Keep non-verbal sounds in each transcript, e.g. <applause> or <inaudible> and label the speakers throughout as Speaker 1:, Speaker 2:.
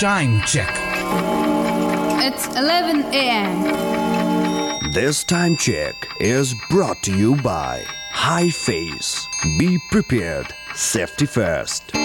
Speaker 1: Time check.
Speaker 2: It's 11 a.m.
Speaker 3: This time check is brought to you by High Face. Be prepared. Safety first.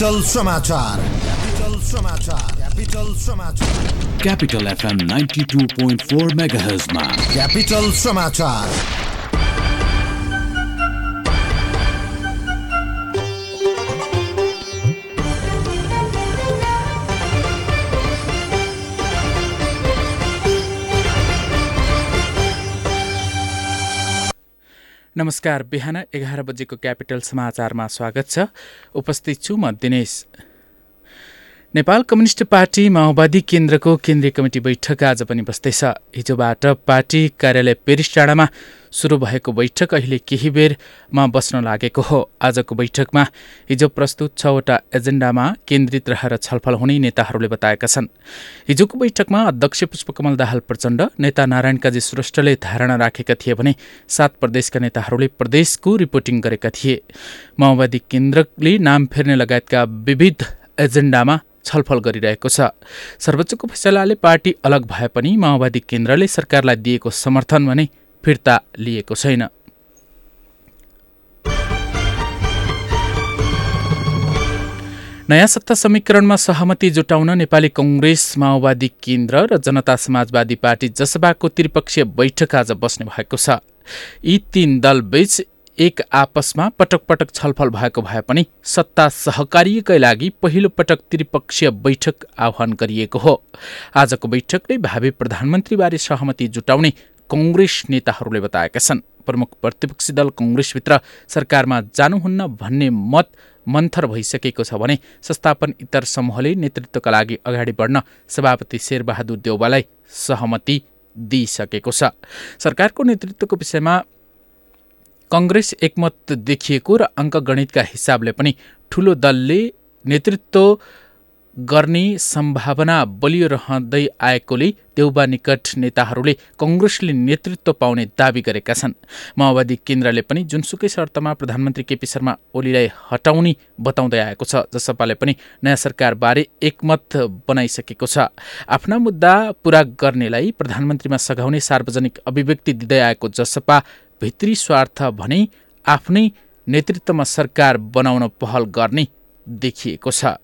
Speaker 4: Capital समाचार Capital समाचार Capital समाचार
Speaker 1: Capital FM 92.4 MHz मा
Speaker 4: Capital समाचार
Speaker 5: नमस्कार बिहान एघार बजेको क्यापिटल समाचारमा स्वागत छ। उपस्थित छु म दिनेश। नेपाल कम्युनिस्ट पार्टी माओवादी केन्द्रको केन्द्रीय कमिटी बैठक आज पनि बस्दैछ। हिजोबाट पार्टी कार्यालय पेरिस डाँडामा सुरु भएको बैठक अहिले केही बेरमा बस्न लागेको हो। आजको बैठकमा हिजो प्रस्तुत छवटा एजेन्डामा केन्द्रित रहेर छलफल हुने नेताहरूले बताएका छन्। हिजोको बैठकमा अध्यक्ष पुष्पकमल दाहाल प्रचण्ड नेता नारायण काजी श्रेष्ठले धारणा राखेका थिए भने सात प्रदेशका नेताहरूले प्रदेशको रिपोर्टिङ गरेका थिए। माओवादी केन्द्रले नाम फेर्ने लगायतका विविध एजेन्डामा छलफल गरिरहेको छ। सर्वोच्चको फैसलाले पार्टी अलग भए पनि माओवादी केन्द्रले सरकारलाई दिएको समर्थन भने फिर्ता लिएको छैन। नयाँ सत्ता समीकरणमा सहमति जुटाउन नेपाली कङ्ग्रेस माओवादी केन्द्र र जनता समाजवादी पार्टी जसपाको त्रिपक्षीय बैठक आज बस्ने भएको छ। यी तीन दलबीच एक आपसमा पटक पटक छलफल भएको भए पनि सत्ता सहकार्यकै लागि पहिलो पटक त्रिपक्षीय बैठक आह्वान गरिएको हो। आजको बैठकले भावी प्रधानमन्त्रीबारे सहमति जुटाउने कङ्ग्रेस नेताहरूले बताएका छन्। प्रमुख प्रतिपक्षी दल कङ्ग्रेसभित्र सरकारमा जानुहुन्न भन्ने मत मन्थर भइसकेको छ भने संस्थापन इतर समूहले नेतृत्वका लागि अगाडि बढ्न सभापति शेरबहादुर देउवालाई सहमति दिइसकेको छ। सरकारको नेतृत्वको विषयमा कङ्ग्रेस एकमत देखिएको र अङ्कगणितका हिसाबले पनि ठूलो दलले नेतृत्व गर्ने सम्भावना बलियो रहँदै आएकोले देउबा निकट नेताहरूले कङ्ग्रेसले नेतृत्व पाउने दावी गरेका छन्। माओवादी केन्द्रले पनि जुनसुकै शर्तमा प्रधानमन्त्री केपी शर्मा ओलीलाई हटाउने बताउँदै आएको छ जसपाले पनि नयाँ सरकारबारे एकमत बनाइसकेको छ। आफ्ना मुद्दा पूरा गर्नेलाई प्रधानमन्त्रीमा सघाउने सार्वजनिक अभिव्यक्ति दिँदै आएको जसपा भित्री स्वार्थ भने आफ्नै नेतृत्वमा सरकार बनाउन पहल गर्ने देखिएको छ।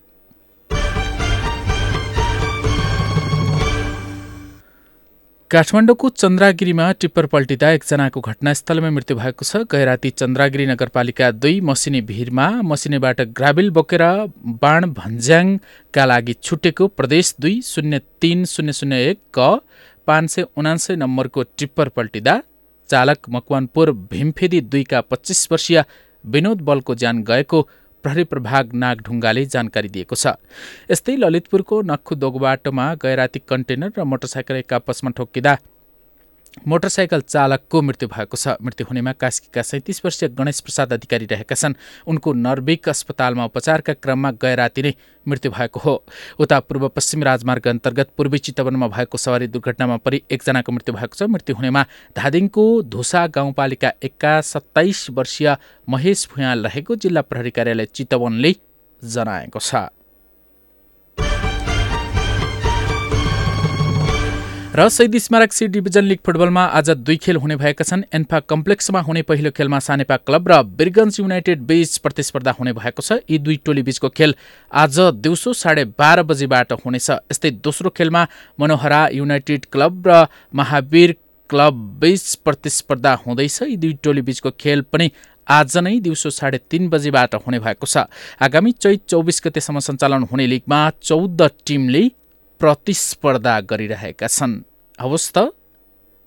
Speaker 5: काठमाडौँको चन्द्रागिरीमा टिप्पर पल्टिँदा एकजनाको घटनास्थलमा मृत्यु भएको छ। गैराती चन्द्रागिरी नगरपालिका दुई मसिने भिरमा मसिनेबाट ग्राबिल बोकेर बाण भन्ज्याङका लागि छुटेको प्रदेश दुई शून्य तिन शून्य शून्य एक क पाँच सय उनान्सय नम्बरको टिप्पर पल्टिँदा चालक मकवानपुर भीमफेदी दुईका पच्चिस वर्षीय विनोद बलको ज्यान गएको प्रहरी प्रभाग नागढुङ्गाले जानकारी दिएको छ। यस्तै ललितपुरको नक्खु गैराती कन्टेनर र मोटरसाइकल एक आपसमा ठोक्किँदा मोटरसाइकल चालकको मृत्यु भएको छ। मृत्यु हुनेमा कास्कीका सैँतिस वर्षीय गणेश प्रसाद अधिकारी रहेका छन्। उनको नर्विक अस्पतालमा उपचारका क्रममा गए राति नै मृत्यु भएको हो। उता पूर्व पश्चिम राजमार्ग अन्तर्गत पूर्वी चितवनमा भएको सवारी दुर्घटनामा परि एकजनाको मृत्यु भएको छ। मृत्यु हुनेमा धादिङको धुसा गाउँपालिका एकका सत्ताइस वर्षीय महेश भुयाल रहेको जिल्ला प्रहरी कार्यालय चितवनले जनाएको छ। र शहीद स्मारक सी डिभिजन लिग फुटबलमा आज दुई खेल हुने भएका छन्। एन्फा कम्प्लेक्समा हुने पहिलो खेलमा सानेपा क्लब र बिरगन्ज युनाइटेड बीच प्रतिस्पर्धा हुने भएको छ। यी दुई टोली बीचको खेल आज दिउँसो साढे बाह्र बजीबाट हुनेछ। यस्तै दोस्रो खेलमा मनोहरा युनाइटेड क्लब र महावीर क्लब बीच प्रतिस्पर्धा हुँदैछ। यी दुई टोली बीचको खेल पनि आज नै दिउँसो साढे तिन बजीबाट हुने भएको छ। आगामी चैत चौबिस गतेसम्म सञ्चालन हुने लिगमा चौध टिमले प्रतिस्पर्धा गरिरहेका छन्। हवस् त।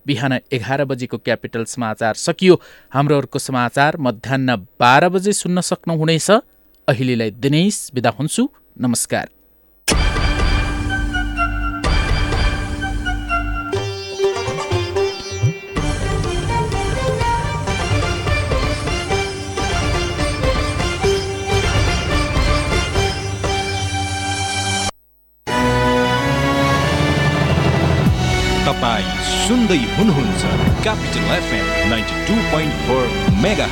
Speaker 5: बिहान एघार बजेको क्यापिटल समाचार सकियो। हाम्रो अर्को समाचार मध्याह बाह्र बजे सुन्न सक्नुहुनेछ। अहिलेलाई दिनेश बिदा हुन्छु। नमस्कार।
Speaker 6: सुन्दै हुनुहुन्छ Capital FM ninety two point four mega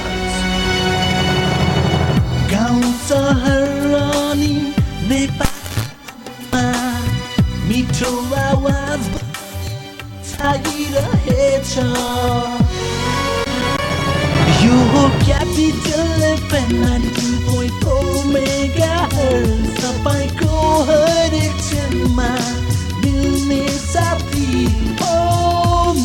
Speaker 7: गाउँ सहर अनि नेपालमा मिठो आवाज यो हो Capital FM ninety point four mega तपाईँको हरेक क्षणमा मिल्ने साथी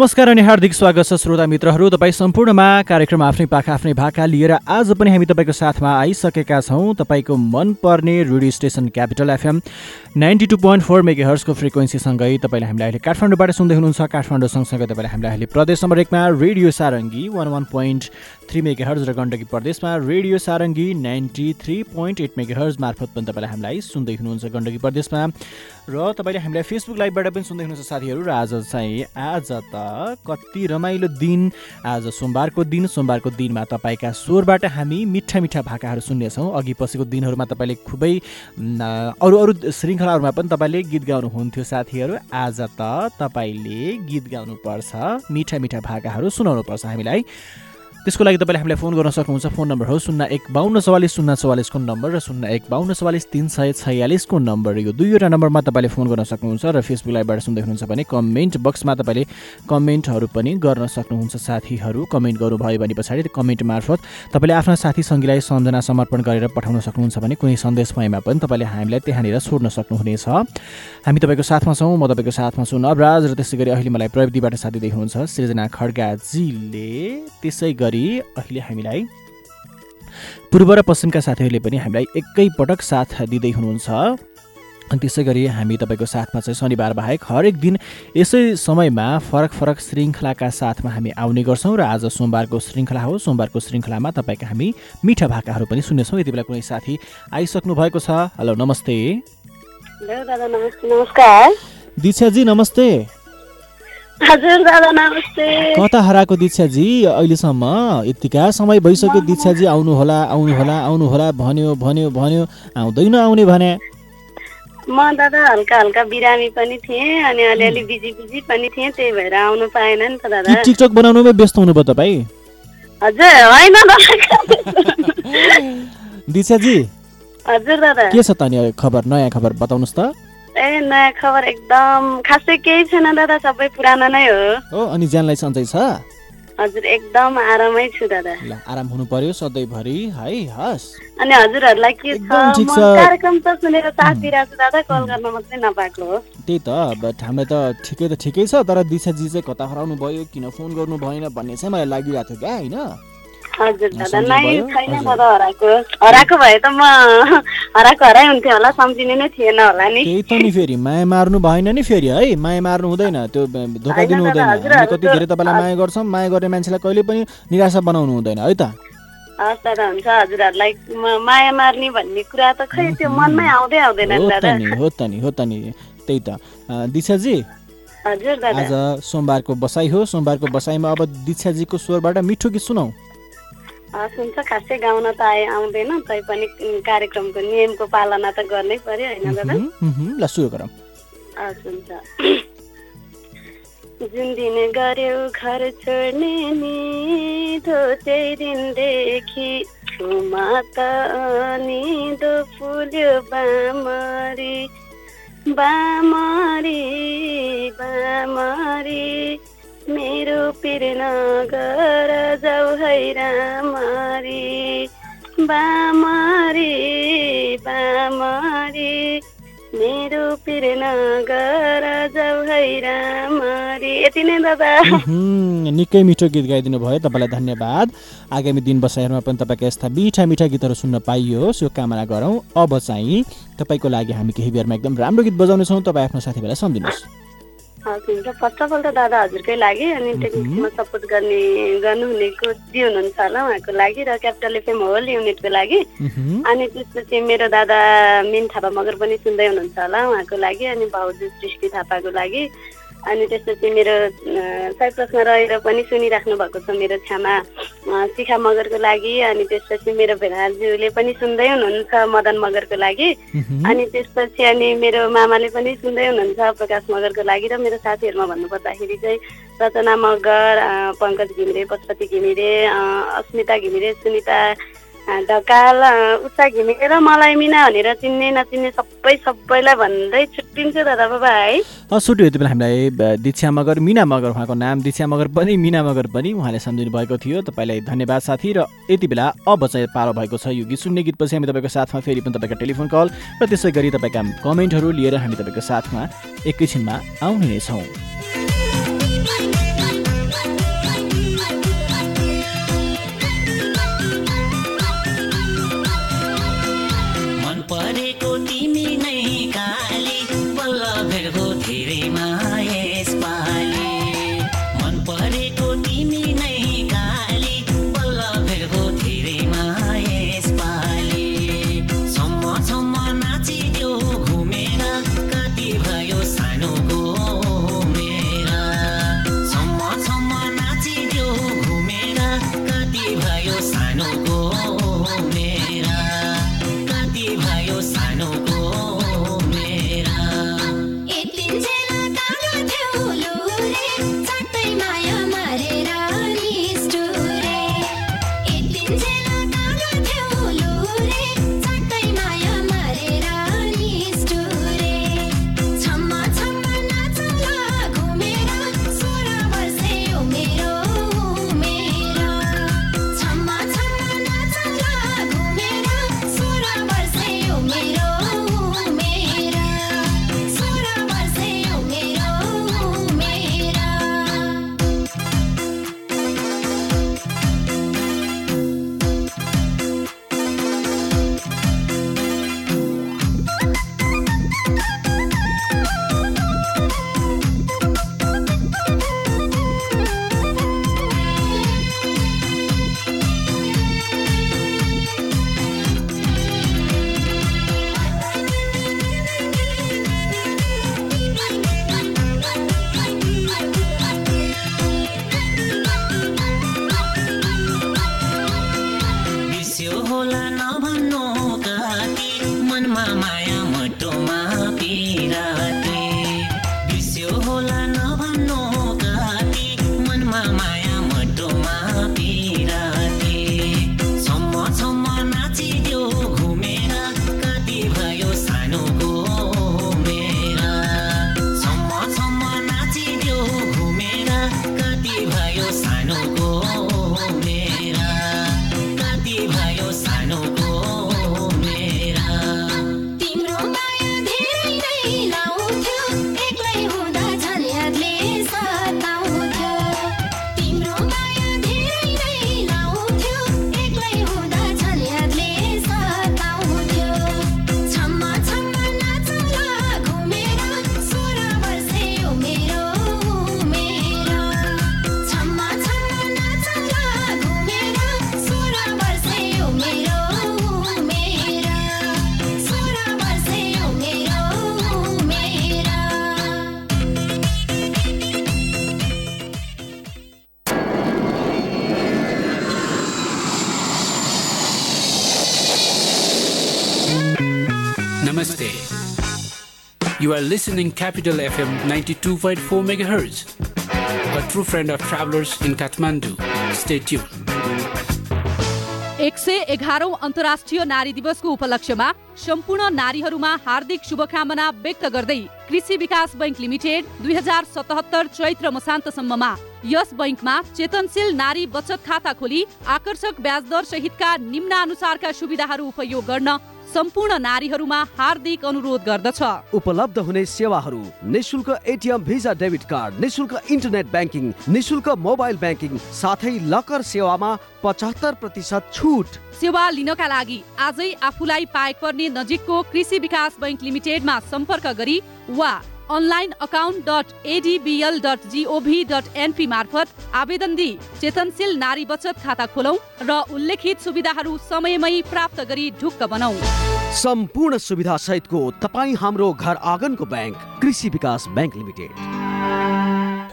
Speaker 8: नमस्कार अनि हार्दिक स्वागत छ श्रोता मित्रहरू। तपाईँ सम्पूर्णमा कार्यक्रम आफ्नै पाखा आफ्नै भाका लिएर आज पनि हामी तपाईँको साथमा आइसकेका छौँ। तपाईँको मनपर्ने radio station Capital FM ninety two point four mega हर्सको फ्रिक्वेन्सीसँगै तपाईँले हामीलाई अहिले काठमाडौँबाट सुन्दै हुनुहुन्छ। काठमाडौँ सँगसँगै तपाईँले हामीलाई अहिले प्रदेश नम्बर एकमा radio Sarangi one one point three megahertz र गण्डकी प्रदेशमा radio Sarangi ninety three point eight megahertz मार्फत पनि तपाईँले हामीलाई सुन्दै हुनुहुन्छ गण्डकी प्रदेशमा। र तपाईँले हामीलाई फेसबुक लाइभबाट पनि सुन्दै हुनुहुन्छ साथीहरू र आज चाहिँ आज त कति रमाइलो दिन। आज सोमबारको दिन सोमबारको दिनमा तपाईँका स्वरबाट हामी मिठा मिठा भाकाहरू सुन्नेछौँ। अघि पछिको दिनहरूमा तपाईँले खुबै अरू अरू श्रृङ्खलाहरूमा पनि तपाईँले गीत गाउनुहुन्थ्यो साथीहरू। आज त तपाईँले गीत गाउनुपर्छ मिठा मिठा भाकाहरू सुनाउनुपर्छ हामीलाई। त्यसको लागि तपाईँले हामीलाई फोन गर्न सक्नुहुन्छ। फोन नम्बर हो शून्य एक बाहन्न चौवालिस शून्य चौवालिसको नम्बर र शून्य एक बाहन्न चौवालिस तिन सय छयालिसको नम्बर। यो दुईवटा नम्बरमा तपाईँले फोन गर्न सक्नुहुन्छ र फेसबुक लाइभबाट सुन्दै हुनुहुन्छ भने कमेन्ट बक्समा तपाईँले कमेन्टहरू पनि गर्न सक्नुहुन्छ साथीहरू। कमेन्ट गर्नुभयो भने पछाडि कमेन्ट मार्फत तपाईँले आफ्ना साथी सङ्गीलाई सम्झना समर्पण गरेर पठाउन सक्नुहुन्छ भने कुनै सन्देश भएमा पनि तपाईँले हामीलाई त्यहाँनिर छोड्न सक्नुहुनेछ। हामी तपाईँको साथमा छौँ म तपाईँको साथमा छु नवराज र त्यसै गरी अहिले मलाई प्रविधिबाट साथ दिँदै हुनुहुन्छ सृजना खड्गाजीले। त्यसै गरी अहिले हामीलाई पूर्व र पश्चिमका साथीहरूले पनि हामीलाई एकैपटक साथ दिँदै हुनुहुन्छ। अनि त्यसै गरी हामी तपाईँको साथमा चाहिँ शनिबार बाहेक हरेक दिन यसै समयमा फरक फरक श्रृङ्खलाका साथमा हामी आउने गर्छौँ र आज सोमबारको श्रृङ्खला हो। सोमबारको श्रृङ्खलामा तपाईँका हामी मिठा भाकाहरू पनि सुन्नेछौँ। यति बेला कुनै साथी आइसक्नु भएको छ? हेलो नमस्ते।
Speaker 9: हेलो दादा नमस्ते नमस्कार।
Speaker 8: दिक्षाजी नमस्ते। कता हराएको दिक्षाजी अहिलेसम्म यतिका समय भइसक्यो। दिक्षाजी आउनुहोला आउनुहोला आउनुहोला भन्यो भन्यो भन्यो आउँदैन आउने भने।
Speaker 9: म दादा हल्का हल्का बिरामी पनि थिएँ अनि अलिअलि बिजी बिजी पनि थिएँ त्यही भएर आउनु पाएन नि त दादा।
Speaker 8: टिकटक बनाउनुमै व्यस्त हुनुभयो तपाईँ?
Speaker 9: हजुर होइन
Speaker 8: दिशाजी <laughs>
Speaker 9: हजुर दादा।
Speaker 8: के छ त अनि खबर नयाँ खबर बताउनुहोस् त।
Speaker 9: ए नयाँ खबर एकदम खासै केही छैन दादा सबै पुरानो नै हो।
Speaker 8: अनि ज्यानलाई सन्चै छ?
Speaker 9: हजुर एकदम आरामै छु दादा।
Speaker 8: ल आराम हुनु पर्यो सधैँभरि है हस्।
Speaker 9: अनि हजुरहरूलाई के छ? म। कार्यक्रम त सुनेर साथ दिइरहेको छु दादा कल गर्न मात्रै नपाएको हो।
Speaker 8: त्यही त बट हामीलाई त ठिकै त ठिकै छ तर दिशाजी चाहिँ कता हराउनु भयो किन फोन गर्नु भएन भन्ने चाहिँ मलाई लागिरहेको थियो क्या होइन?
Speaker 9: हजुर दादा
Speaker 8: सम्झिनु
Speaker 9: नै
Speaker 8: भयो?
Speaker 9: छैन
Speaker 8: हजुर।
Speaker 9: दादा हराएको। हराएको भए त म <laughs> हराएको हराइ हुन्थ्यो होला सम्झिने नै थिएन होला नि।
Speaker 8: त्यही त नि फेरि माया मार्नु भएन नि फेरि है? माया मार्नु हुँदैन त्यो धोका दिनु हुँदैन। कति धेरै तपाईँलाई माया गर्छौँ माया गर्ने मान्छेलाई कहिले पनि निराशा बनाउनु हुँदैन है त?
Speaker 9: हस् दादा हुन्छ हजुरहरूलाई म- माया मार्ने भन्ने कुरा त खै त्यो मनमै आउँदै आउँदैन
Speaker 8: हो त नि त नि त्यही त। दिशाजी आज सोमबारको बसाइ हो सोमबारको बसाइमा अब दिक्षाजीको स्वरबाट मिठो गीत सुनाऊ
Speaker 9: हस् हुन्छ। खासै गाउन त आए आउँदैन। तैपनि कार्यक्रमको नियमको पालना त गर्नै पर्यो होइन दादा?
Speaker 8: ल सुरु गरौँ।
Speaker 9: हस् हुन्छ। जुन दिन गऱ्यौ घर छोड्ने नि धोचै दिनदेखि छुमा त निदो फुल्यो बामरी बामरी बामरी। मेरो पिर नगर जाऊ है बामरी बामरी मेरो पिर नगर जाऊ है यति नै दादा
Speaker 8: निकै मिठो गीत गाइदिनु भयो। तपाईँलाई धन्यवाद। आगामी दिन बसाइहरूमा पनि तपाईँका यस्ता मिठा मिठा गीतहरू सुन्न पाइयोस्। यो कामना गरौँ। अब चाहिँ तपाईँको लागि हामी केही बेरमा एकदम राम्रो गीत बजाउनेछौँ। तपाईँ आफ्नो साथीभाइलाई सम्झिनुहोस्।
Speaker 9: हस् हुन्छ फर्स्ट अफ अल त दादा हजुरकै लागि अनि टेक्निकमा सपोर्ट गर्ने गर्नुहुनेको जी हुनुहुन्छ होला उहाँको लागि र क्यापिटल एफएम होल युनिटको लागि। अनि त्यसपछि मेरो दादा मिन थापा मगर पनि सुन्दै हुनुहुन्छ होला उहाँको लागि अनि भाउजू सृष्टि थापाको लागि। अनि त्यसपछि मेरो साइप्रसमा रहेर पनि सुनिराख्नु भएको छ मेरो अँ, शिखा मगरको लागि अनि त्यसपछि मेरो भेनाजुले पनि सुन्दै हुनुहुन्छ मदन मगरको लागि। अनि त्यसपछि अनि मेरो मामाले पनि सुन्दै हुनुहुन्छ प्रकाश मगरको लागि र मेरो साथीहरूमा भन्नुपर्दाखेरि चाहिँ रचना मगर पङ्कज घिमिरे पशुपति घिमिरे अस्मिता घिमिरे सुनिता ढकाल उषा घिमिरे मलाई मिना भनेर चिन्ने नचिन्ने सबै सबैलाई भन्दै छुट्टिन्छु दादा बाबा है।
Speaker 8: अँ, सुटु यति बेला हामीलाई दीक्षा मगर मिना मगर उहाँको नाम दीक्षा मगर पनि मिना मगर पनि उहाँले सम्झिनु भएको थियो। तपाईँलाई धन्यवाद साथी र यति बेला अब चाहिँ पालो भएको छ यो गीत सुन्ने गीतपछि हामी तपाईँको साथमा फेरि पनि तपाईँको टेलिफोन कल र त्यसै गरी तपाईँका कमेन्टहरू लिएर हामी तपाईँको साथमा एकैछिनमा आउने नै छौँ।
Speaker 10: Are listening Capital FM 92.4 MHz. A true friend of travelers in Kathmandu. Stay tuned.
Speaker 11: एक सय एघारौँ अन्तर्राष्ट्रिय नारी दिवसको उपलक्ष्यमा सम्पूर्ण नारीहरूमा हार्दिक शुभकामना व्यक्त गर्दै कृषि विकास बैङ्क लिमिटेड दुई हजार सतहत्तर चैत्र मसान्तसम्ममा यस बैङ्कमा चेतनशील नारी बचत खाता खोली आकर्षक ब्याज दर सहितका निम्नानुसारका सुविधाहरू उपयोग गर्न सम्पूर्ण नारीहरूमा हार्दिक अनुरोध गर्दछ।
Speaker 12: उपलब्ध हुने सेवाहरू निशुल्क एटिएम भिजा डेबिट कार्ड निशुल्क इन्टरनेट ब्याङ्किङ निशुल्क मोबाइल ब्याङ्किङ साथै लकर सेवामा पचहत्तर प्रतिशत छुट।
Speaker 11: सेवा लिनका लागि आजै आफूलाई पाएक पर्ने नजिकको कृषि विकास बैङ्क लिमिटेडमा सम्पर्क गरी वा online account dot ADBL dot gov dot np मार्फत आवेदन दिई चेतनशील नारी बचत खाता खोलौँ र उल्लेखित सुविधाहरू समयमै प्राप्त गरी ढुक्क बनाऊ
Speaker 12: सम्पूर्ण सुविधा सहितको तपाईँ हाम्रो घर आँगनको ब्याङ्क कृषि विकास ब्याङ्क लिमिटेड।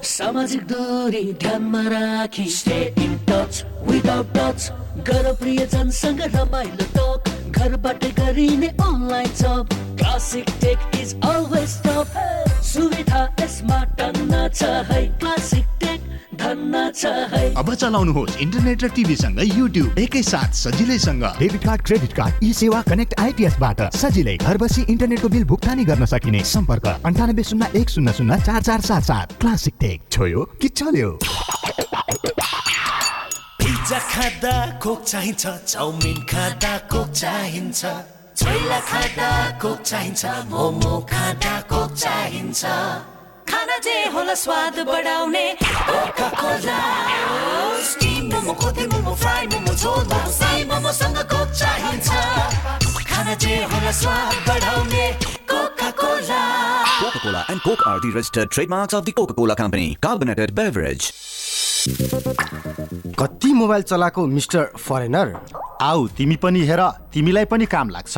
Speaker 7: सामाजिक दूरी ध्यानमा राखी stay in touch without touch गर प्रियजनसँग रमाइलो टक घरबाटै गरिने online job Classic Tech is always top सुविधा यसमा टन्न छ है क्लासिक
Speaker 13: अब चलाउनुहोस् इन्टरनेट र टिभीसँग युट्युब एकैसाथ सजिलैसँग।
Speaker 14: Debit card credit card e Sewa Connect आइपिएसबाट सजिलै घर बसी इन्टरनेटको बिल भुक्तानी गर्न सकिने सम्पर्क। अन्ठानब्बे शून्य एक शून्य शून्य चार चार सात सात। Classic Tech. छोयो कि चल्यो?
Speaker 7: पिज्जा खाँदा कोक चाहिन्छ चाउमिन खाँदा कोक चाहिन्छ। छोइला खाँदा कोक चाहिन्छ मोमो खाँदा कोक चाहिन्छ। खाना जे होला स्वाद बढाउने। कोका कोला स्टिम मोमो खोते मोमो फ्राई मोमो झोल मोमो साई मोमोसँग कोक चाहिन्छ। खाना जे होला स्वाद बढाउने Coca Cola
Speaker 15: Coca-Cola and Coke are the registered trademarks of the Coca-Cola Company. Carbonated beverage.
Speaker 16: कति मोबाइल चलाएको मिस्टर फरेनर?
Speaker 17: आऊ तिमी पनि हेर तिमीलाई पनि काम लाग्छ।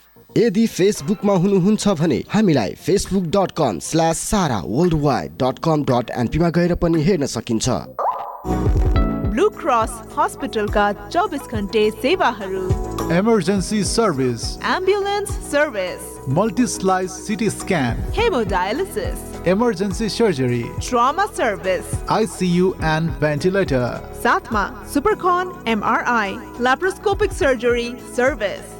Speaker 16: यदि फेसबुकमा हुनुहुन्छ भने हामीलाई Facebook dot com slash Sara world wide dot com dot एनपीमा गएर पनि हेर्न सकिन्छ।
Speaker 18: ब्लू क्रस हस्पिटलका चौबिस घन्टे सेवाहरू।
Speaker 19: Emergency service
Speaker 18: ambulance service
Speaker 19: multi slice CT scan
Speaker 18: haemodialysis
Speaker 19: emergency surgery
Speaker 18: trauma service
Speaker 19: ICU and ventilator
Speaker 18: साथमा सुपरकन एमआरआई ल्याप्रोस्कोपिक सर्जरी सर्भिस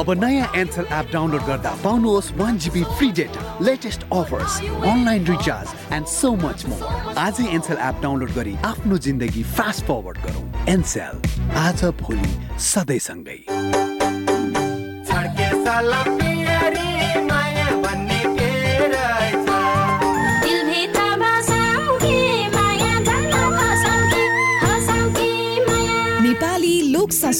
Speaker 20: अब नयाँ एन्सल एप डाउनलोड गर्दा पाउनुहोस् one GB free data latest offers online recharge and so much more आजै एन्सल app download गरी आफ्नो जिन्दगी fast forward गरौँ। एनसेल आज भोलि सधैँसँगै।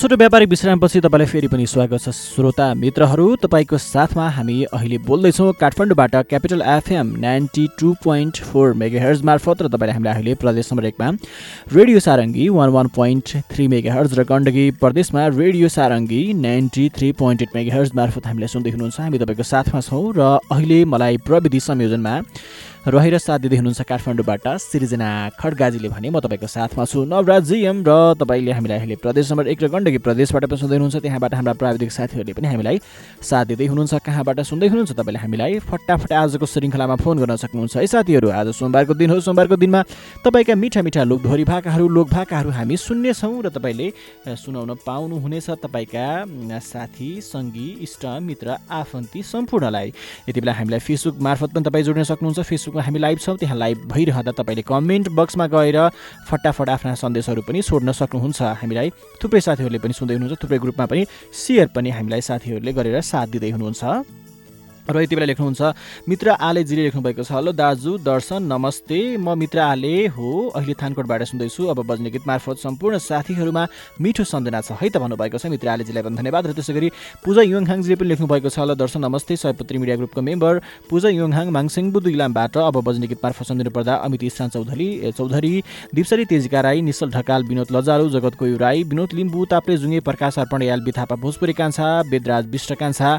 Speaker 8: छोटो व्यापारिक विश्रामपछि तपाईँलाई फेरि पनि स्वागत छ श्रोता मित्रहरू। तपाईँको साथमा हामी अहिले बोल्दैछौँ काठमाडौँबाट Capital FM ninety two point four megahertz मार्फत र तपाईँले हामीलाई अहिले प्रदेश नम्बर एकमा Radio Sarangi one one point three megahertz र गण्डकी प्रदेशमा Radio Sarangi ninety three point eight megahertz मार्फत हामीलाई सुन्दै हुनुहुन्छ। हामी तपाईँको साथमा छौँ र अहिले मलाई प्रविधि संयोजनमा रहेर साथ दिँदै हुनुहुन्छ काठमाडौँबाट सिर्जना खड्गाजीले भने म तपाईँको साथमा छु। नवराज जिएम र तपाईँले हामीलाई अहिले प्रदेश नम्बर एक र गण्डकी प्रदेशबाट पनि सुन्दै हुनुहुन्छ। त्यहाँबाट हाम्रा प्राविधिक साथीहरूले पनि हामीलाई साथ दिँदै हुनुहुन्छ। कहाँबाट सुन्दै हुनुहुन्छ तपाईँले हामीलाई? फटाफट आजको श्रृङ्खलामा फोन गर्न सक्नुहुन्छ। है साथीहरू आज सोमबारको दिन हो। सोमबारको दिनमा तपाईँका मिठा मिठा लोकधोरी भाकाहरू लोक भाकाहरू हामी सुन्नेछौँ र तपाईँले सुनाउन पाउनुहुनेछ तपाईँका साथी सङ्गी इष्ट मित्र आफन्ती सम्पूर्णलाई। यति बेला हामीलाई फेसबुक मार्फत पनि तपाईँ जोड्न सक्नुहुन्छ। फेसबुकमा हामी लाइभ छौँ त्यहाँ लाइभ भइरहँदा तपाईँले कमेन्ट बक्समा गएर फटाफट आफ्ना सन्देशहरू पनि छोड्न सक्नुहुन्छ। हामीलाई थुप्रै साथीहरूले पनि सुन्दै हुनुहुन्छ थुप्रै ग्रुपमा पनि सेयर पनि हामीलाई साथीहरूले गरेर साथ दिँदै हुनुहुन्छ। र यति बेला लेख्नुहुन्छ मित्र आलेजीले लेख्नुभएको छ हेलो दाजु दर्शन नमस्ते। म मित्र आले हो। अहिले थानकोटबाट सुन्दैछु। अब बज्ने गीत मार्फत सम्पूर्ण साथीहरूमा मिठो सम्झना छ। है त भन्नुभएको छ मित्र आलेजीलाई पनि धन्यवाद। र त्यसै गरी पूजा युङहाङजीले पनि लेख्नुभएको छ हेलो दर्शन नमस्ते। सयपत्री मिडिया ग्रुपको मेम्बर। पूजा युङहाङ माङसिङ बुदु इलामबाट अब बज्ने गीत मार्फत सम्झिनु पर्दा अमित इस्रान चौधरी चौधरी दिप्सरी तेजिका राई निश्चल ढकाल विनोद लजालु जगत कोयु राई विनोद लिम्बू ताप्ले जुङ्गे प्रकाश अर्पण याल बिथापा भोजपुरी कान्छा वेदराज विष्ट कान्छा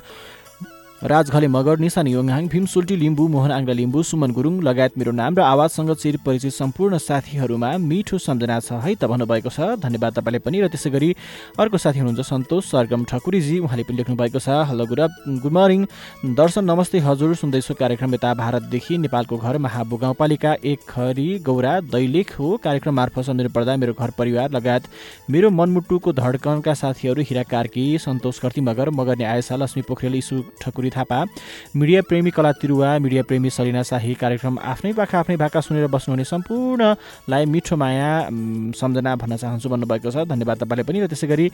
Speaker 8: राजघले मगर निशान योङहाङ भीम सुल्टी लिम्बू मोहन आङ्ग्ला लिम्बू सुमन गुरुङ लगायत मेरो नाम र आवाजसँग चिर परिचित सम्पूर्ण साथीहरूमा मिठो सम्झना छ है त भन्नुभएको छ। धन्यवाद तपाईँले पनि र त्यसै गरी अर्को साथी हुनुहुन्छ सन्तोष सरगम ठकुरीजी उहाँले पनि लेख्नुभएको छ। Hello good good morning. Darshan नमस्ते हजुर सुन्दैछु कार्यक्रम यता भारतदेखि नेपालको घर महाबु गाउँपालिका एक खरी गौरा दैलेख हो। कार्यक्रम मार्फत सम्झिनु पर्दा मेरो घर परिवार लगायत मेरो मनमुटुको धड्कनका साथीहरू हिरा कार्की सन्तोष कर्ती मगर मगर्ने आयसा लक्ष्मी पोखरेल इसु ठकुरी थापा। मिडिया प्रेमी कला तिरुवा मिडिया प्रेमी सलिना शाही कार्यक्रम आफ्नै पाखा आफ्नै भाका सुनेर बस्नुहुने सम्पूर्णलाई मिठो माया सम्झना भन्न चाहन्छु भन्नुभएको छ। धन्यवाद तपाईँले पनि। र त्यसै गरी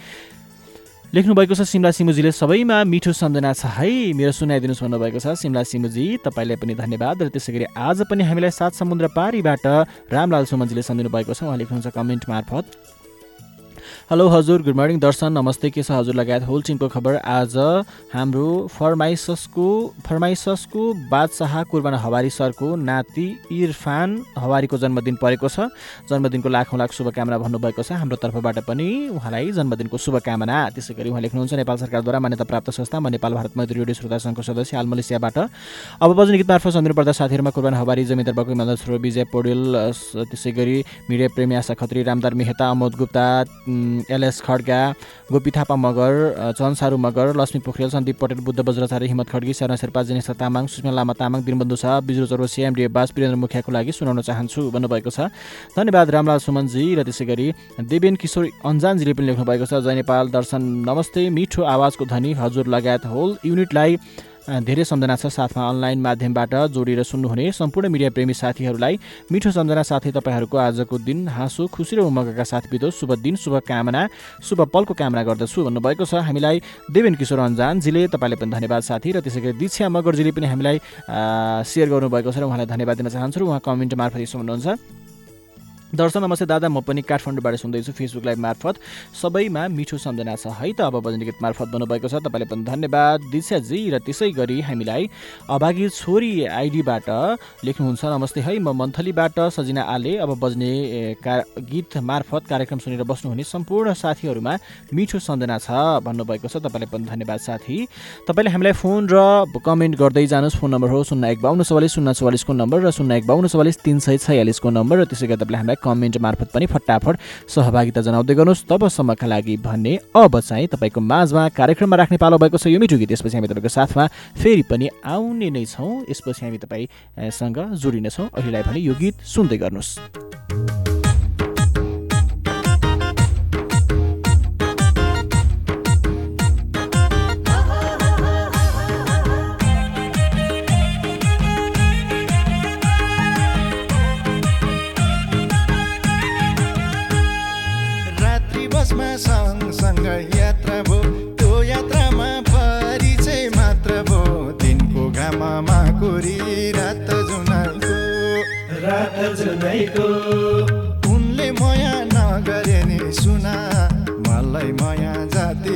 Speaker 8: लेख्नुभएको छ सिमला सिमुजीले सबैमा मिठो सम्झना छ। है मेरो सुनाइदिनुहोस् भन्नुभएको छ सिमला सिमुजी तपाईँलाई पनि धन्यवाद। र त्यसै गरी आज पनि हामीलाई सात समुद्र पारीबाट रामलाल सुमनजीले सम्झिनु भएको छ। उहाँ लेख्नुहुन्छ कमेन्ट मार्फत। हेलो हजुर. Good morning Darshan. नमस्ते के छ हजुर? लगायत होल टिमको खबर आज हाम्रो फर्माइससको फर्माइससको बादशाह कुर्बान हवारी सरको नाति इरफान हवारीको जन्मदिन परेको छ। जन्मदिनको लाखौँ लाख शुभकामना भन्नुभएको छ। हाम्रो तर्फबाट पनि उहाँलाई जन्मदिनको शुभकामना। त्यसै गरी उहाँ लेख्नुहुन्छ नेपाल सरकारद्वारा मान्यता प्राप्त संस्था म नेपाल भारत मैत्री रेडियो श्रोता सङ्घको सदस्य हाल मलेसियाबाट अब बज्ने गीत मार्फत सम्झिनु पर्दा साथीहरूमा कुर्बान हवारी जमिदार बकु इमान्दार छोरो विजय पौडेल त्यसै गरी मिडिया प्रेमी आशा खत्री रामदार मेहता अमोद गुप्ता एलएस खड्गा गोपी थापा मगर चन्सारू मगर लक्ष्मी पोखरेल सन्दीप पटेल बुद्ध बज्राचार्य हिम्मत खड्गी शरण शेर्पा जेनेश्वर तामाङ सुषमा लामा तामाङ दिनबन्धु शाह बिजु चौरसिया एमडिए बास वीरेन्द्र मुखियाको लागि सुनाउन चाहन्छु भन्नुभएको छ। धन्यवाद रामलाल सुमनजी र त्यसै गरी देवेन किशोर अन्जानजीले पनि लेख्नुभएको छ। जय नेपाल दर्शन नमस्ते मिठो आवाजको धनी हजुर लगायत होल युनिटलाई धेरै सम्झना छ साथमा अनलाइन माध्यमबाट जोडिएर सुन्नुहुने सम्पूर्ण मिडिया प्रेमी साथीहरूलाई। मिठो सम्झना साथै तपाईँहरूको आजको दिन हाँसो खुसी र उमङ्गका साथ बितोस्। शुभ दिन शुभकामना शुभ पलको कामना गर्दछु भन्नुभएको छ हामीलाई देवेन किशोर अन्जानजीले। तपाईँले पनि धन्यवाद साथी र त्यसै गरी दीक्षा मगरजीले पनि हामीलाई सेयर गर्नुभएको छ र उहाँलाई धन्यवाद दिन चाहन्छु र उहाँ कमेन्ट मार्फत यसो भन्नुहुन्छ दर्शन नमस्ते दादा म पनि काठमाडौँबाट सुन्दैछु फेसबुक लाइभ मार्फत। सबैमा मिठो सम्झना छ है त। अब भजन गीत मार्फत भन्नुभएको छ। तपाईँले पनि धन्यवाद। दिशाजी र त्यसै गरी हामीलाई अभागी छोरी आइडीबाट लेख्नुहुन्छ। नमस्ते है म मन्थलीबाट सजिना आले। अब बज्ने का गीत मार्फत कार्यक्रम सुनेर बस्नुहुने सम्पूर्ण साथीहरूमा मिठो सम्झना छ भन्नुभएको छ। तपाईँलाई पनि धन्यवाद साथी। तपाईँले हामीलाई फोन र कमेन्ट गर्दै जानुहोस्। फोन नम्बर हो शून्य एक बाहन्न चौवालिस शून्य चौवालिसको नम्बर र शून्य एक बाहन्न चौवालिस तिन सय छयालिसको नम्बर। र त्यसै गरी तपाईँले कमेन्ट मार्फत पनि फटाफट सहभागिता जनाउँदै गर्नुहोस्। तबसम्मका लागि भन्ने अब चाहिँ तपाईँको माझमा कार्यक्रममा राख्ने पालो भएको छ यो मिठो गीत। यसपछि हामी तपाईँको साथमा फेरि पनि आउने नै छौँ। यसपछि हामी तपाईँसँग जोडिनेछौँ अहिलेलाई भने यो गीत सुन्दै गर्नुहोस्।
Speaker 21: बसमा सँगसँगै यात्रा भो त्यो यात्रामा परिचय मात्र भो। दिनको घाममा कोरी रात जुनाइको रात जुनाइको उनले मया नगरे नि सुना। मलाई माया जाति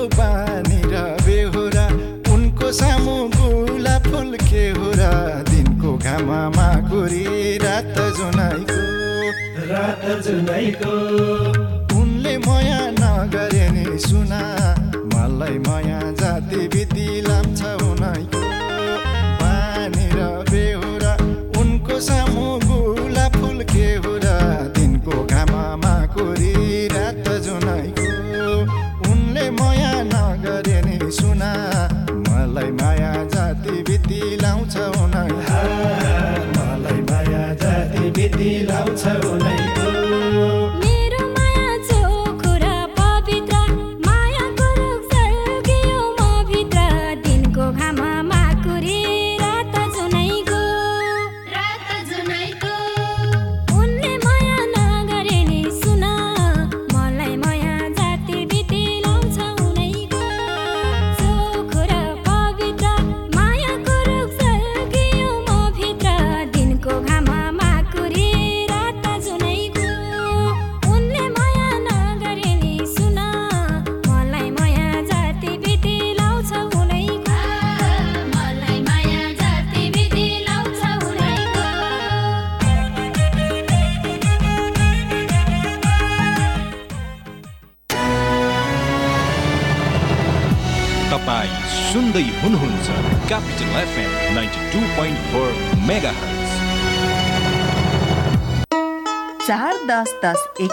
Speaker 21: कति राम्रो बानी र बेहोरा। उनको सामु गुला फुल के हो र दिनको घाममा गोरी रात जुनाइको रात जुनाइको उनले माया नगरे नि सुना। मलाई माया जाति विधि लाम्छ उनैको बिति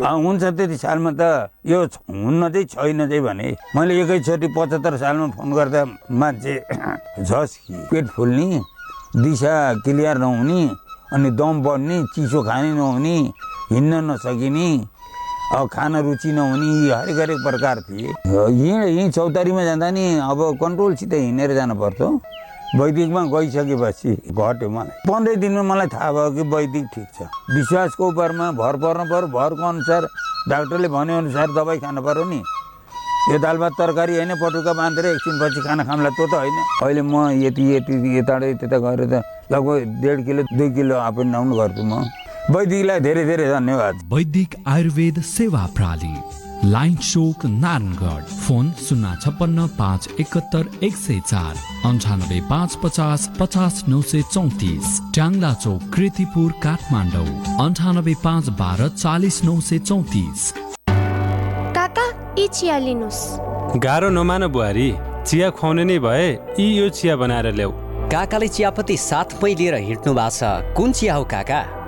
Speaker 22: हुन्छ त्यति सालमा त यो हुन्न चाहिँ छैन चाहिँ भने मैले एकैचोटि पचहत्तर सालमा फोन गर्दा मान्छे <clears throat> झस् पेट फुल्ने दिशा क्लियर नहुने अनि दम बढ्ने चिसो खाने नहुने हिँड्न नसकिने खान रुचि नहुने यी हरेक हरेक प्रकार थिए। यहीँ यहीँ चौतारीमा जाँदा नि अब कन्ट्रोलसित हिँडेर जानुपर्छ वैदिकमा गइसकेपछि घट्यो मलाई। पन्ध्र दिनमा मलाई थाहा भयो कि वैदिक ठिक छ। विश्वासको उपरमा भर पर्नु पऱ्यो भरको अनुसार डाक्टरले भने अनुसार दबाई खानु पऱ्यो नि। यो दाल भात तरकारी होइन पटुका बाँधेर एकछिनपछि खाना खामला त्यो त होइन। अहिले म यति यति यताबाट त्यता गएर त लगभग डेढ किलो दुई किलो अप एन्ड डाउन गर्छु म। वैदिकलाई धेरै धेरै धन्यवाद।
Speaker 23: वैदिक आयुर्वेद सेवा प्रणाली लाइन चोक नारायणगढ फोन शून्य छप्पन्न पाँच एकहत्तर एक सय चार अन्ठानब्बे पाँच पचास पचास नौ सय चौतिस ट्याङ्ला चौक कृतिपुर काठमाडौँ। अन्ठानब्बे पाँच बाह्र चालिस नौ सय चौतिस।
Speaker 24: काका यी चिया लिनुहोस्।
Speaker 25: गाह्रो नमान बुहारी चिया खुवाउने नै भए यी यो चिया बनाएर ल्याऊ।
Speaker 26: काकाले चियापत्ती साथमै लिएर हिँड्नु भएको छ। कुन चिया हो काका?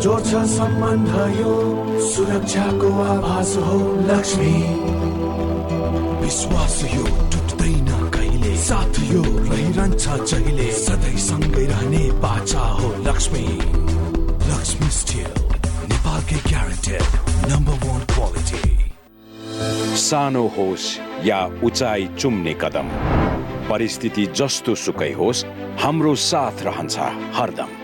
Speaker 7: जोड्छ सम्बन्ध यो सुरक्षाको आभास हो लक्ष्मी। विश्वास यो टुट्दैन कहिले? साथ यो रहिरहन्छ जहिले? सधैँ सँगै रहने बाचा हो लक्ष्मी। लक्ष्मी स्टिल नेपालकै ग्यारेन्टेड नम्बर वान क्वालिटी
Speaker 27: सानो होस् या उचाइ चुम्ने कदम। परिस्थिति जस्तो सुकै होस् हाम्रो साथ रहन्छ हरदम।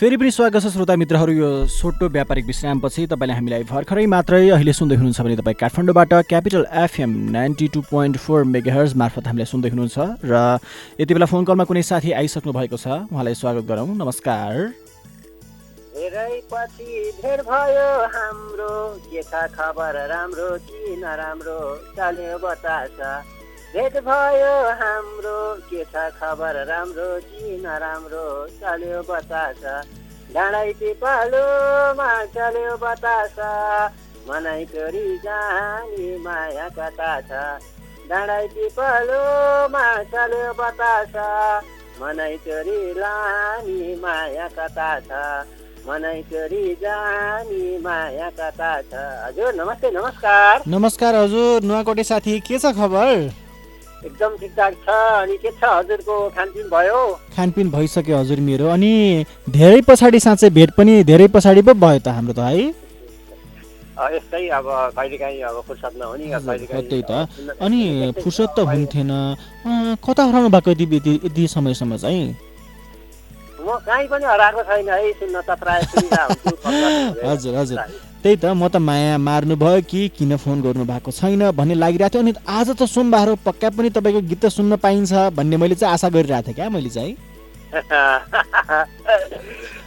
Speaker 8: फेरि पनि स्वागत छ श्रोता मित्रहरू यो छोटो व्यापारिक विश्रामपछि तपाईँले हामीलाई भर्खरै मात्रै अहिले सुन्दै हुनुहुन्छ भने तपाईँ काठमाडौँबाट Capital FM ninety two point four megahertz मार्फत हामीलाई सुन्दै हुनुहुन्छ र यति बेला फोन कलमा कुनै साथी आइसक्नु भएको छ उहाँलाई स्वागत गरौँ। नमस्कार।
Speaker 28: भयो हाम्रो के खबर? राम्रो कि नराम्रो? भेट भयो हाम्रो के छ खबर? राम्रो कि नराम्रो? चल्यो बतास। डाँडै पिपलोमा चल्यो बतास। मनाइ चोरी जानी माया कता छ डाँडै पिपलोमा चल्यो बतास। मनाइ चोरी लानी माया कता छ मनाइ चोरी जानी माया कता छ हजुर नमस्ते नमस्कार।
Speaker 8: नमस्कार हजुर। नुवाकोटे साथी के छ खबर?
Speaker 28: एकदम ठिकठाक छ अनि के छ? हजुरको खानपिन भयो?
Speaker 8: खानपिन भइसक्यो हजुर मेरो। अनि धेरै पछाडि साँच्चै भेट पनि धेरै पछाडि पो भयो त हाम्रो त है?
Speaker 28: यस्तै अब कहिलेकाहीँ अब फुर्सद नहुने
Speaker 8: त्यही त। अनि फुर्सद त हुन्थेन। कता हराउनु भएको यति यति समयसम्म चाहिँ?
Speaker 28: म कहीँ पनि हराएको छैन है। सुन्न त प्रायः।
Speaker 8: हजुर हजुर। त्यही त म त माया मार्नु भयो कि किन फोन गर्नु भएको छैन भन्ने लागिरहेको थियो। अनि आज त सोमबार हो पक्का पनि तपाईँको गीत त सुन्न पाइन्छ भन्ने मैले चाहिँ आशा गरिरहेको थिएँ क्या मैले चाहिँ। <laughs>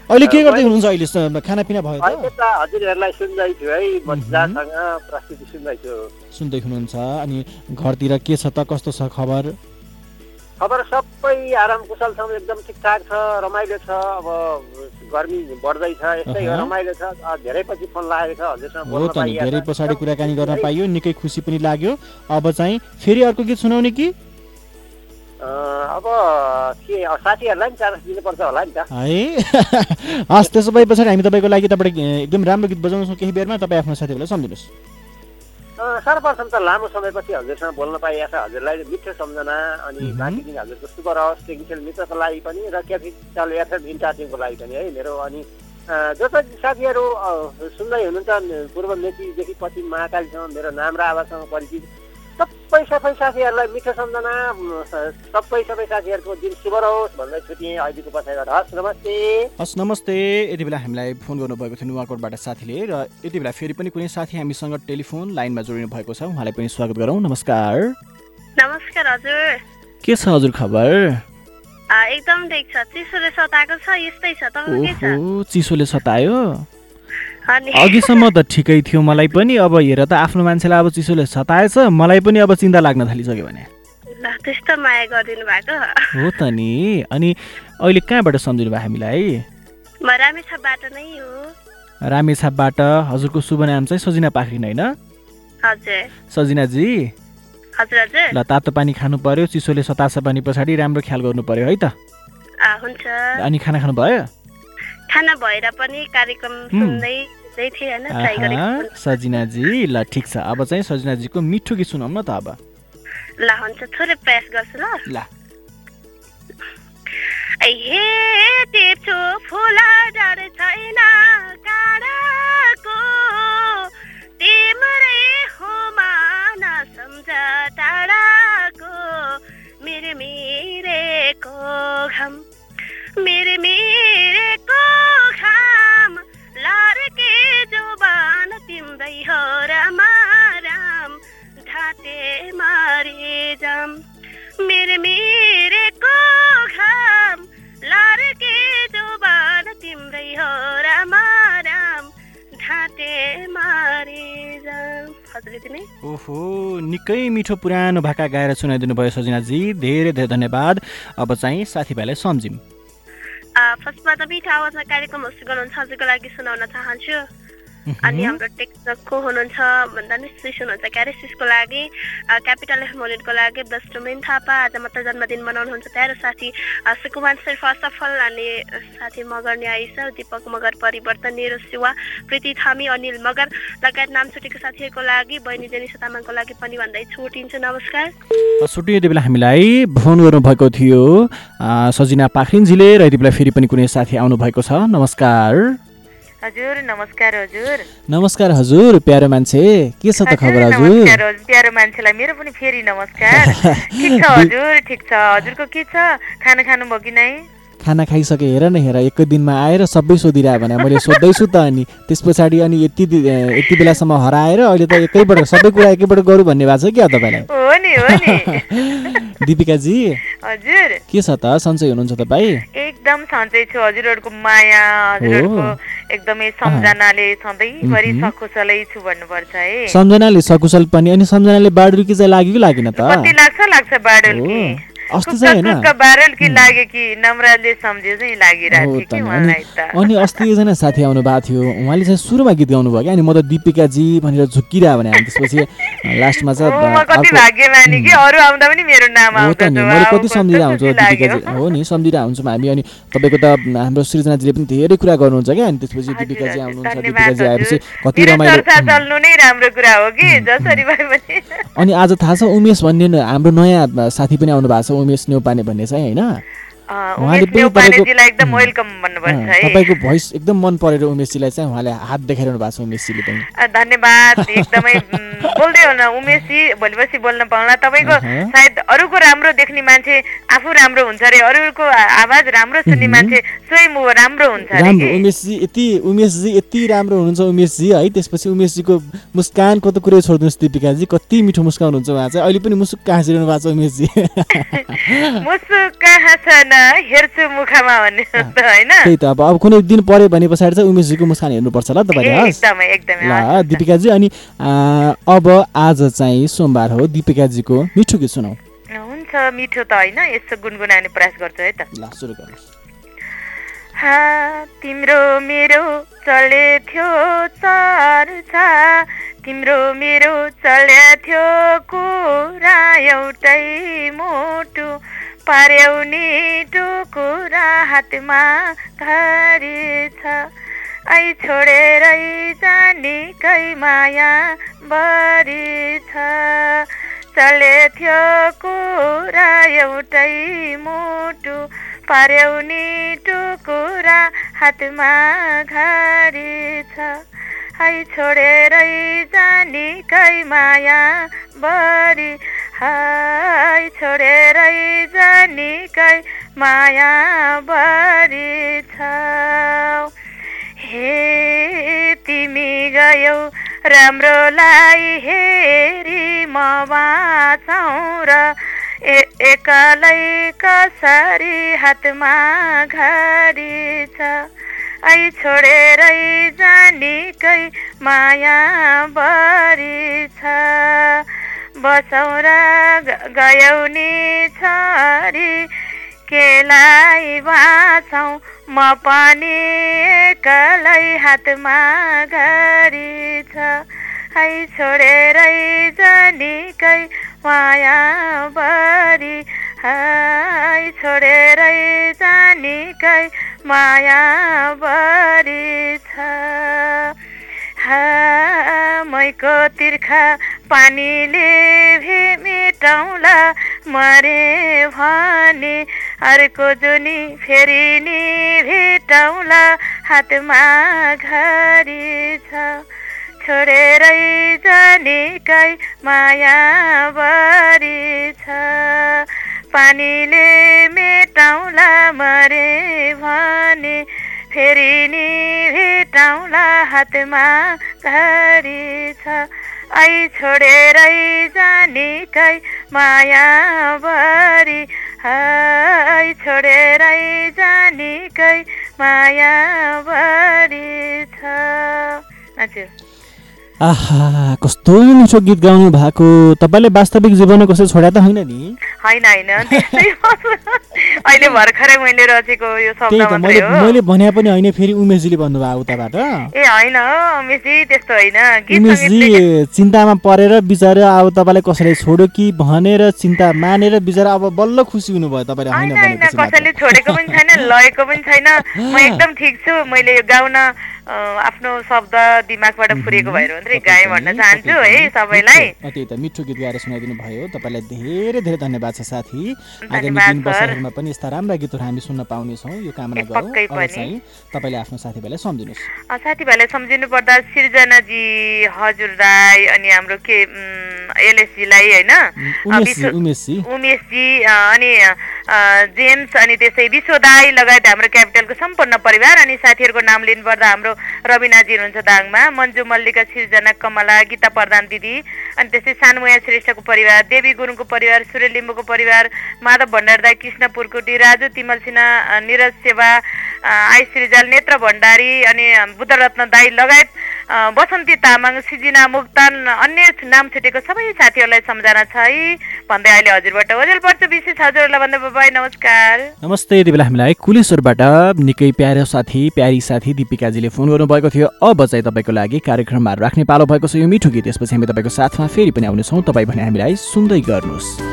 Speaker 8: अहिले के गर्दै हुनुहुन्छ अहिले? खानापिना भयो
Speaker 28: हजुरहरूलाई है मजासँग प्रस्तुति सुन्दैछु।
Speaker 8: सुन्दै हुनुहुन्छ। अनि घरतिर के छ त कस्तो छ खबर?
Speaker 28: खबर सबै आराम कुशल छ एकदम ठिकठाक छ रमाइलो छ। अब गर्मी बढ्दैछ यस्तै हो। रमाइलो छ। धेरै पछि फोन लागेको छ हजुरसँग
Speaker 8: हो त नि धेरै। पछाडि कुराकानी गर्न पाइयो निकै खुसी पनि लाग्यो। अब चाहिँ फेरि अर्को गीत सुनाउने कि?
Speaker 28: अब के साथीहरूलाई पनि चान्स दिनुपर्छ होला नि त।
Speaker 8: है? <laughs> हस् त्यसो भए पछाडि हामी तपाईँको लागि तपाईँबाट एकदम राम्रो गीत बजाउँछौँ केही बेरमा। तपाईँ आफ्नो साथीहरूलाई सम्झिनुहोस्।
Speaker 28: सर्वप्रथम त लामो समयपछि हजुरसँग बोल्न पाइएको छ हजुरलाई मिठो सम्झना अनि बाँकी दिन हजुरको शुभ रहोस् टेक्निकल मित्रको लागि पनि र क्यापिटल एफएम इन्टार्टिङको लागि पनि है मेरो अनि अँ, जो चाहिँ साथीहरू सुन्दै हुनुहुन्छ पूर्व मेचीदेखि पश्चिम महाकालीसँग मेरो नाम र आवाजसँग परिचित। सबै सबै साथीहरूलाई मिठो सम्झना सबै सबै साथीहरूको दिन शुभ रहोस् भन्दै छुट्टिएँ अहिलेको बसाइबाट। हस् नमस्ते।
Speaker 8: हस् नमस्ते। यति बेला हामीलाई फोन गर्नुभएको थियो नुवाकोटबाट साथीले र यति बेला फेरि पनि कुनै साथी हामीसँग टेलिफोन लाइनमा जोडिनु भएको छ। उहाँलाई पनि स्वागत गरौँ। नमस्कार।
Speaker 9: नमस्कार हजुर।
Speaker 8: के छ हजुर खबर?
Speaker 9: आ, एकदम ठिक छ। चिसोले सताएको छ यस्तै छ।
Speaker 8: चिसोले सतायो? <laughs> अघिसम्म त ठिकै थियो मलाई पनि अब हेर त आफ्नो मान्छेलाई अब चिसोले सताएछ मलाई पनि अब चिन्ता लाग्न थालिसक्यो भने।
Speaker 9: ल त्यस्तो माया गरिदिनु भएको।
Speaker 8: हो त नि अनि अहिले कहाँबाट सम्झिनु भयो हामीलाई?
Speaker 9: रामेछापबाट नै हो।
Speaker 8: रामेछापबाट हजुरको शुभ नाम चाहिँ सजिना पाखरिन होइन?
Speaker 9: हजुर।
Speaker 8: सजिनाजी? ल तातो पानी खानु पर्यो चिसोले सताछ भने पछाडि राम्रो ख्याल गर्नु पर्यो है त? अनि खाना खानु भयो
Speaker 9: खाना भएर पनि कार्यक्रम सुन्दै
Speaker 8: सजिनाजी ल ठिक छ। अब चाहिँ सजिनाजीको मिठो गीत सुनाउँ न त अब।
Speaker 9: ल हुन्छ थोरै प्रयास गर्छु ल। हे टिप्छु फुला डर छैन काँडाको। तिम्रै हो मान सम्झ टाढाको। मेरो मिरेको घाम। मेरो मिरेको घाम लार्के जोबान तिम्रै हो रामा ढाँटे मारे जाम। मेरो मिरेको घाम लार्के जोबान तिम्रै हो रामा ढाँटे मारे जाम।
Speaker 8: ओहो निकै मिठो पुरानो भाका गाएर सुनाइदिनु भयो सजिनाजी। धेरै धेरै धन्यवाद। अब चाहिँ साथीभाइलाई सम्झिम।
Speaker 9: फर्स्टमा त मिठो आवाजमा कार्यक्रम होस्ट गर्नुहुन्छ हजुरको लागि सुनाउन चाहन्छु। अनि हाम्रो टेक्सक को हुनुहुन्छ भन्दा नि श्री हुनुहुन्छ क्यारेसिसको लागि क्यापिटल एफ मोलिडको लागि बेस्टमेन थापा आज मात्र जन्मदिन मनाउनुहुन्छ प्यारो साथी आ, सुकुमान शेर्पा सफल अनि साथी मगर न्याय छ दिपक मगर परिवर्तन निरो शिवा प्रीति थामी अनिल मगर लगायत नाम छुटेको साथीहरूको लागि बहिनी जेनिसा तामाङको लागि पनि भन्दै छुटिन्छु नमस्कार।
Speaker 8: सुटु यति बेला हामीलाई फोन गर्नुभएको थियो सजिना पाखरिनजीले र यति बेला फेरि पनि कुनै साथी आउनुभएको छ नमस्कार।
Speaker 29: हजुर नमस्कार हजुर।
Speaker 8: नमस्कार हजुर प्यारो मान्छे। के छ त खबर हजुर?
Speaker 29: नमस्कार हजुर प्यारो मान्छेलाई मेरो पनि फेरि नमस्कार। <laughs> ठिक छ हजुर ठिक छ। हजुरको के छ? खाना खानुभयो कि नै
Speaker 8: खाना खाइसके हेर न हेर एकै दिनमा आएर सबै सोधिरह्यो भने मैले सोध्दैछु त अनि। त्यस पछाडि अनि यति यति बेलासम्म हराएर अहिले त एकैपल्ट सबै कुरा एकैपल्ट गरौँ भन्ने भएको छ क्या तपाईँलाई? <laughs> दिपिकाजी
Speaker 29: हजुर।
Speaker 8: के छ त? सन्चै हुनुहुन्छ तपाईँ
Speaker 29: एकदम सन्चै छु। हजुरहरूको माया हजुरहरूको एकदमै सम्झनाले सधैँभरि। सकुशलै छु भन्नुपर्छ है
Speaker 8: सम्झनाले सकुशल पनि अनि सम्झनाले बाडुकी चाहिँ लाग्यो कि लागेन त?
Speaker 29: कति लाग्छ लाग्छ बाडुल्की
Speaker 8: अस्ति चाहिँ होइन। अनि अस्ति एकजना साथी आउनु भएको थियो उहाँले चाहिँ सुरुमा गीत गाउनु भयो क्या। अनि म त दिपिकाजी भनेर झुक्किरह्यो भने त्यसपछि लास्टमा चाहिँ
Speaker 29: कति
Speaker 8: सम्झिरहेको हुन्छु दिपिकाजी। हो नि सम्झिरहेको हुन्छौँ हामी। अनि तपाईँको त हाम्रो सृजनाजीले पनि धेरै कुरा गर्नुहुन्छ क्या। अनि त्यसपछि दिपिकाजी आउनुहुन्छ दिपिकाजी आएपछि कति रमाइलो अनि आज थाहा छ उमेश भन्ने हाम्रो नयाँ साथी पनि आउनु भएको छ। उमेश नेउपाने भन्ने चाहिँ होइन? तपाईँको भोइस एकदम मन परेर उमेशजीलाई चाहिँ उहाँले हात देखाइरहनु भएको छ उमेशजीले पनि
Speaker 29: धन्यवाद एकदमै बोल्दै होला उमेशजी भोलिपर्सि बोल्न पाउला तपाईँको। सायद अरूको राम्रो देख्ने मान्छे आफू राम्रो हुन्छ अरे अरूको आवाज राम्रो सुन्ने। मान्छे स्वयं राम्रो हुन्छ
Speaker 8: राम्रो। उमेशजी यति उमेशजी यति राम्रो हुनुहुन्छ उमेशजी है त्यसपछि उमेशजीको मुस्कानको त कुरै छोडिदिनुहोस् दिपिकाजी कति मिठो मुस्काउनुहुन्छ उहाँ चाहिँ अहिले पनि मुसुक्क हाँसिरहनु भएको छ उमेशजी <laughs>
Speaker 29: मुसुक्क हाँसन हेर्छु मुखमा भन्ने त होइन।
Speaker 8: त्यही त अब अब कुनै दिन पऱ्यो भने पछाडि चाहिँ उमेशजीको मुस्कान हेर्नुपर्छ ल तपाईँले
Speaker 29: एकदमै एकदमै
Speaker 8: ल दिपिकाजी अनि अब आज चाहिँ सोमबार हो दिपिकाजीको मिठो गीत सुनाऊ।
Speaker 29: हुन्छ मिठो त होइन यसो गुनगुनाउने प्रयास गर्छु है त।
Speaker 8: ल सुरु गर्नुहोस्।
Speaker 29: हा तिम्रो मेरो चले थियो चर्चा तिम्रो मेरो चले थियो कुरा एउटै मुटु पार्यौ नि टुकुरा हातमा घरी छ छोडेरै जानी कै माया बढी छ चले थियो कुरा एउटै मुटु पार्यौ नि टुकुरा हातमा घडी छ है छोडेरै जानी कै माया बढी हाय छोडेरै जानी कै माया बढी छ हे तिमी गयौ राम्रोलाई हेरी म बाँचौँ र ए एक्लै कसरी हातमा घडी छ। ऐ छोडेरै जानीकै माया बढी छ। बसौँ र ग- गयौ नि छोरी केलाई बाँचौँ म पनि एक्लै हातमा घडी छ। है छोडेरै जानीकै माया बढी है छोडेरै जानीकै माया बढी छ। मैको तिर्खा पानीले भे मेटाउला मरे भने। अर्को जुनी फेरि नि भेटाउला हातमा घडी छ। छोडेरै जानेकै माया बढी छ। पानीले मेटाउला मरे भने फेरि नि भेटाउला हातमा घडी छ। ऐ छोडेरै जानेकै माया बढी है छोडेरै जानेकै माया बढी छ। हजुर।
Speaker 8: आहा कस्तो मिठो गीत गाउनु भएको तपाईँले वास्तविक जीवनमा कसै छोडा त होइन नि।
Speaker 29: होइन? होइन <laughs> अहिले भर्खरै मैले रचेको यो शब्द मात्रै
Speaker 8: मैले
Speaker 29: हो।
Speaker 8: मैले भने पनि होइन फेरि उमेशजीले भन्नुभयो उताबाट।
Speaker 29: ए होइन उमेशजी त्यस्तो होइन।
Speaker 8: उमेशजी चिन्तामा परेर बिचरा अब तपाईँलाई कसैले छोड्यो कि भनेर चिन्ता मानेर बिचरा अब बल्ल खुसी हुनुभयो तपाईँले होइन
Speaker 29: होइन। कसैले छोडेको पनि छैन <laughs> लगेको पनि छैन। म एकदम ठिक छु मैले यो गाउन आफ्नो शब्द दिमागबाट फुरेको भएर मात्रै गाएँ भन्न चाहन्छु है सबैलाई।
Speaker 8: त्यही त मिठो गीत गाएर सुनाइदिनु भयो तपाईँलाई धेरै धेरै धन्यवाद। छ साथी। आगामी दिन। वर्षहरूमा पनि यस्ता राम्रा गीतहरू हामी सुन्न पाउनेछौँ। यो कामना गरौँ। अब। चाहिँ तपाईँले आफ्नो साथीभाइलाई सम्झिनुहोस्।
Speaker 29: साथीभाइलाई सम्झिनु पर्दा सिर्जनाजी हजुर राई अनि हाम्रो के एलएसजीलाई होइन?
Speaker 8: उमेशजी
Speaker 29: अनि जेम्स अनि त्यसै विश्व दाई लगायत हाम्रो क्यापिटलको सम्पूर्ण परिवार अनि साथीहरूको नाम लिनुपर्दा हाम्रो रविनाजी हुनुहुन्छ दाङमा। मन्जु मल्लिका सिर्जना कमला गीता प्रधान दिदी अनि त्यसै सानमुया श्रेष्ठको परिवार देवी गुरुङको परिवार सूर्य लिम्बूको परिवार माधव भण्डार दाई कृष्ण पुर्कुटी राजु तिमल सिन्हा निरज सेवा आई श्रीजाल नेत्र भण्डारी अनि बुद्धरत्न दाई लगायत बसन्ती तामाङ सिजिना मुक्तान अन्य नाम छुटेको सबै साथीहरूलाई सम्झना छ है। भन्दै अहिले हजुरबाट ओजेल पर्छ विशेष हजुरहरूलाई भन्दै बाई नमस्कार।
Speaker 8: नमस्ते यति बेला हामीलाई कुलेश्वरबाट निकै प्यारो साथी प्यारी साथी दिपिकाजीले फोन गर्नुभएको थियो। अब चाहिँ तपाईँको लागि कार्यक्रममा राख्ने पालो भएको छ यो मिठो गीत। यसपछि हामी तपाईँको साथमा फेरि पनि आउनेछौँ। तपाईँ भने हामीलाई सुन्दै गर्नुहोस्।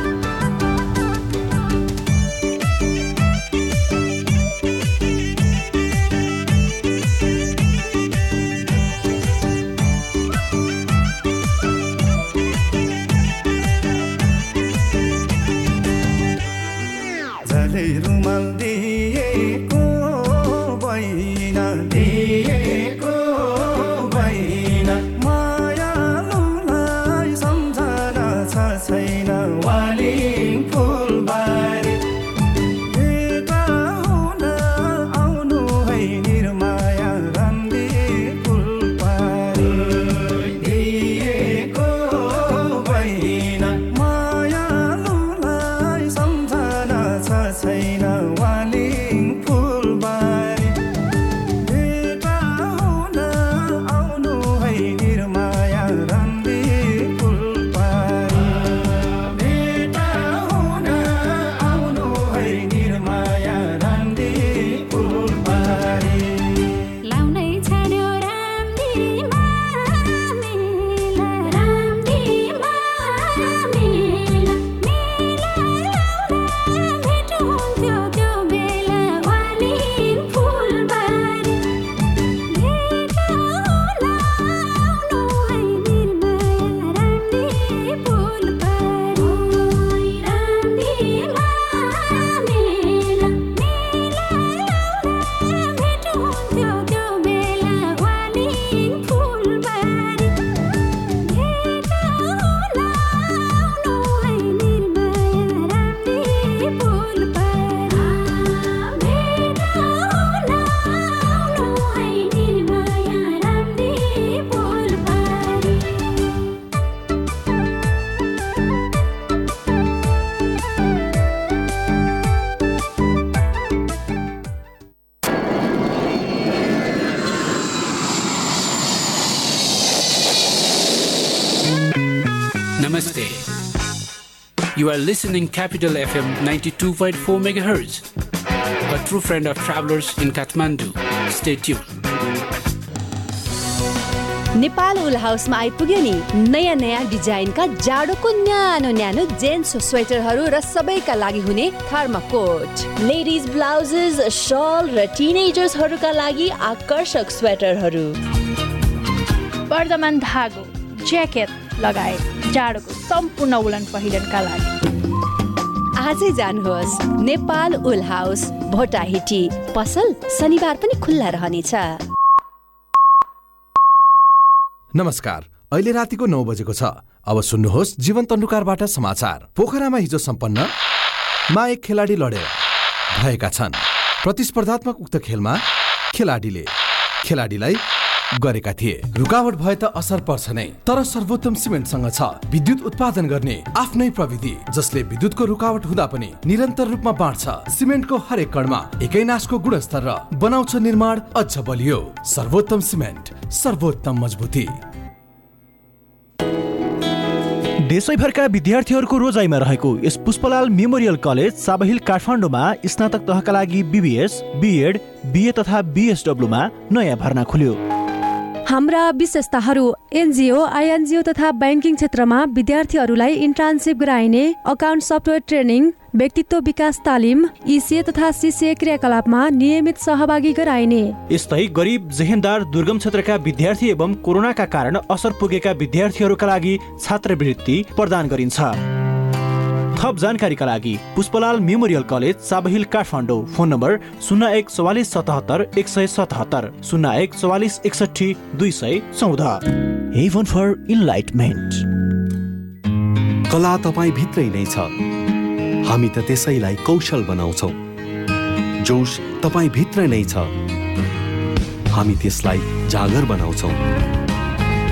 Speaker 30: You are listening Capital FM 92.4 MHz. A true friend of travelers in Kathmandu. Stay tuned.
Speaker 31: Nepal उल हाउसमा आइपुग्यो नि नयाँ नयाँ डिजाइनका जाडोको न्यानो न्यानो जेन्ट्स स्वेटरहरू र सबैका लागि हुने थर्माकोट लेडिज ब्लाउजेस सल र टिनेजर्सहरूका लागि आकर्षक स्वेटरहरू
Speaker 32: वर्धमान धागो ज्याकेट लगायत जाडोको सम्पूर्ण उलन पहिरनका लागि।
Speaker 31: आजै जानुहोस् नेपाल उल हाउस भोटाहिटी। पसल शनिबार पनि खुल्ला रहनेछ।
Speaker 33: नमस्कार अहिले रातिको नौ बजेको छ। अब सुन्नुहोस् जीवन तन्डुकारबाट समाचार। पोखरामा हिजो सम्पन्न मा एक खेलाडी लडेर भएका छन्। प्रतिस्पर्धात्मक उक्त खेलमा खेलाडीले खेलाडीलाई गरेका थिए। रुकावट भए त असर पर्छ नै तर सर्वोत्तम सिमेन्टसँग छ। विद्युत उत्पादन गर्ने आफ्नै प्रविधि जसले विद्युतको रुकावट हुँदा पनि निरन्तर रूपमा बाँड्छ। सिमेन्टको हरेक कणमा एकै नासको गुणस्तर र बनाउँछ निर्माण अझ बलियो। सर्वोत्तम सिमेन्ट सर्वोत्तम मजबुती।
Speaker 8: देशैभरका विद्यार्थीहरूको रोजाइमा रहेको यस पुष्पलाल मेमोरियल कलेज साबहिल काठमाडौँमा स्नातक तहका लागि बिबिएस बिएड बिए तथा बिएसडब्लुमा नयाँ भर्ना खुल्यो।
Speaker 34: हाम्रा विशेषताहरू एनजिओ आइएनजिओ तथा ब्याङ्किङ क्षेत्रमा विद्यार्थीहरूलाई इन्टर्नसिप गराइने अकाउन्ट सफ्टवेयर ट्रेनिङ व्यक्तित्व विकास तालिम इसिए तथा सिसिए क्रियाकलापमा नियमित सहभागी गराइने।
Speaker 8: यस्तै गरिब जेहेन्दार दुर्गम क्षेत्रका विद्यार्थी एवं कोरोनाका कारण असर पुगेका विद्यार्थीहरूका लागि छात्रवृत्ति प्रदान गरिन्छ। थप जानकारीका लागि Pushpalal memorial college Sabahil Kathmandu. Phone number शून्य एक चौवालिस सतहत्तर एक सय सतहत्तर शून्य एक चौवालिस एकसठी दुई सय चौध। हेभन फर इन्लाइटमेन्ट
Speaker 35: कला तपाईँ भित्रै नै छ। हामी त त्यसैलाई कौशल बनाउँछौ। जोस तपाईँ भित्र नै छ। हामी त्यसलाई जागर बनाउँछौ।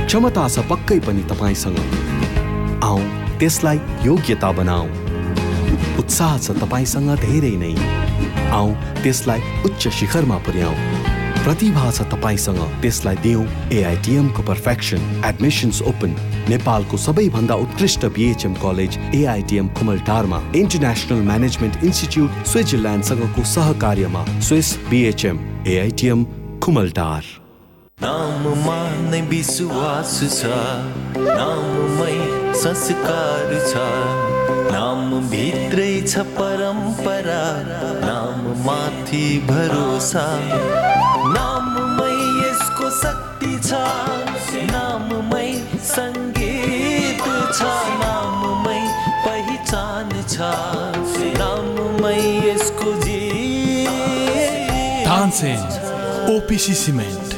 Speaker 35: क्षमता छ पक्कै पनि तपाईँसँग। आऊ। त्यसलाई योग्यता बनाऊ। उत्साह छ तपाईँसँग धेरै नै। आऊ त्यसलाई उच्च शिखरमा पुर्याऊ। प्रतिभा छ तपाईँसँग त्यसलाई दिउँ एआइटिएमको पर्फेक्सन एडमिसन्स ओपन नेपालको सबैभन्दा उत्कृष्ट बिएचएम कलेज एआइटिएम कुमलटारमा इन्टरनेसनल म्यानेजमेन्ट इन्स्टिच्युट स्विजरल्यान्डसँगको सहकार्यमा स्विस बिएचएम एआइटिएम कुमलटार
Speaker 36: नाममा नै विश्वास छ। नाममै संस्कार छ। नाम भित्रै छ परम्परा नाम माथि भरोसा। नाममै यसको शक्ति छ नाममै सङ्गीत छ नाममै पहिचान छ। नाममै यसको जी
Speaker 33: OPC cement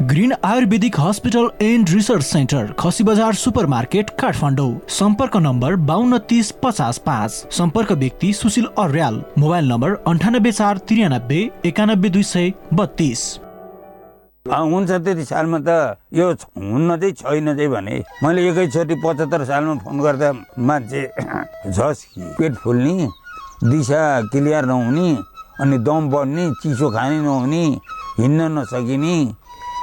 Speaker 8: Green Ayurvedic Hospital and Research Centre Khasi Bazar super market Kathmandu. सम्पर्क नम्बर बाहन्न तिस पचास पाँच। सम्पर्क व्यक्ति सुशील अर्याल। मोबाइल नम्बर अन्ठानब्बे चार त्रियानब्बे एकानब्बे दुई सय बत्तिस।
Speaker 22: हुन्छ त्यति सालमा त यो हुन्न चाहिँ छैन चाहिँ भने मैले एकैचोटि पचहत्तर सालमा फोन गर्दा मान्छे झस् पेट फुल्ने दिशा क्लियर नहुने अनि दम बढ्ने चिसो खाने नहुने हिँड्न नसकिने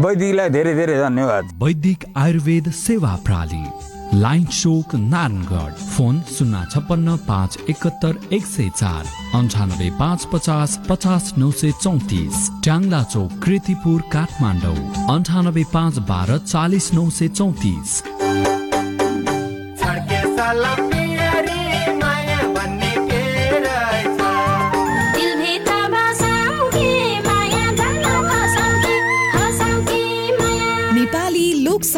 Speaker 22: वैदिकलाई धेरै धेरै धन्यवाद।
Speaker 23: वैदिक आयुर्वेद सेवा प्रणाली लाइन चोक नारायणगढ फोन शून्य छप्पन्न पाँच एकहत्तर एक सय चार अन्ठानब्बे पाँच पचास पचास नौ सय चौतिस ट्याङ्ला चोक कृतिपुर काठमाडौँ अन्ठानब्बे पाँच बाह्र चालिस नौ सय चौतिस।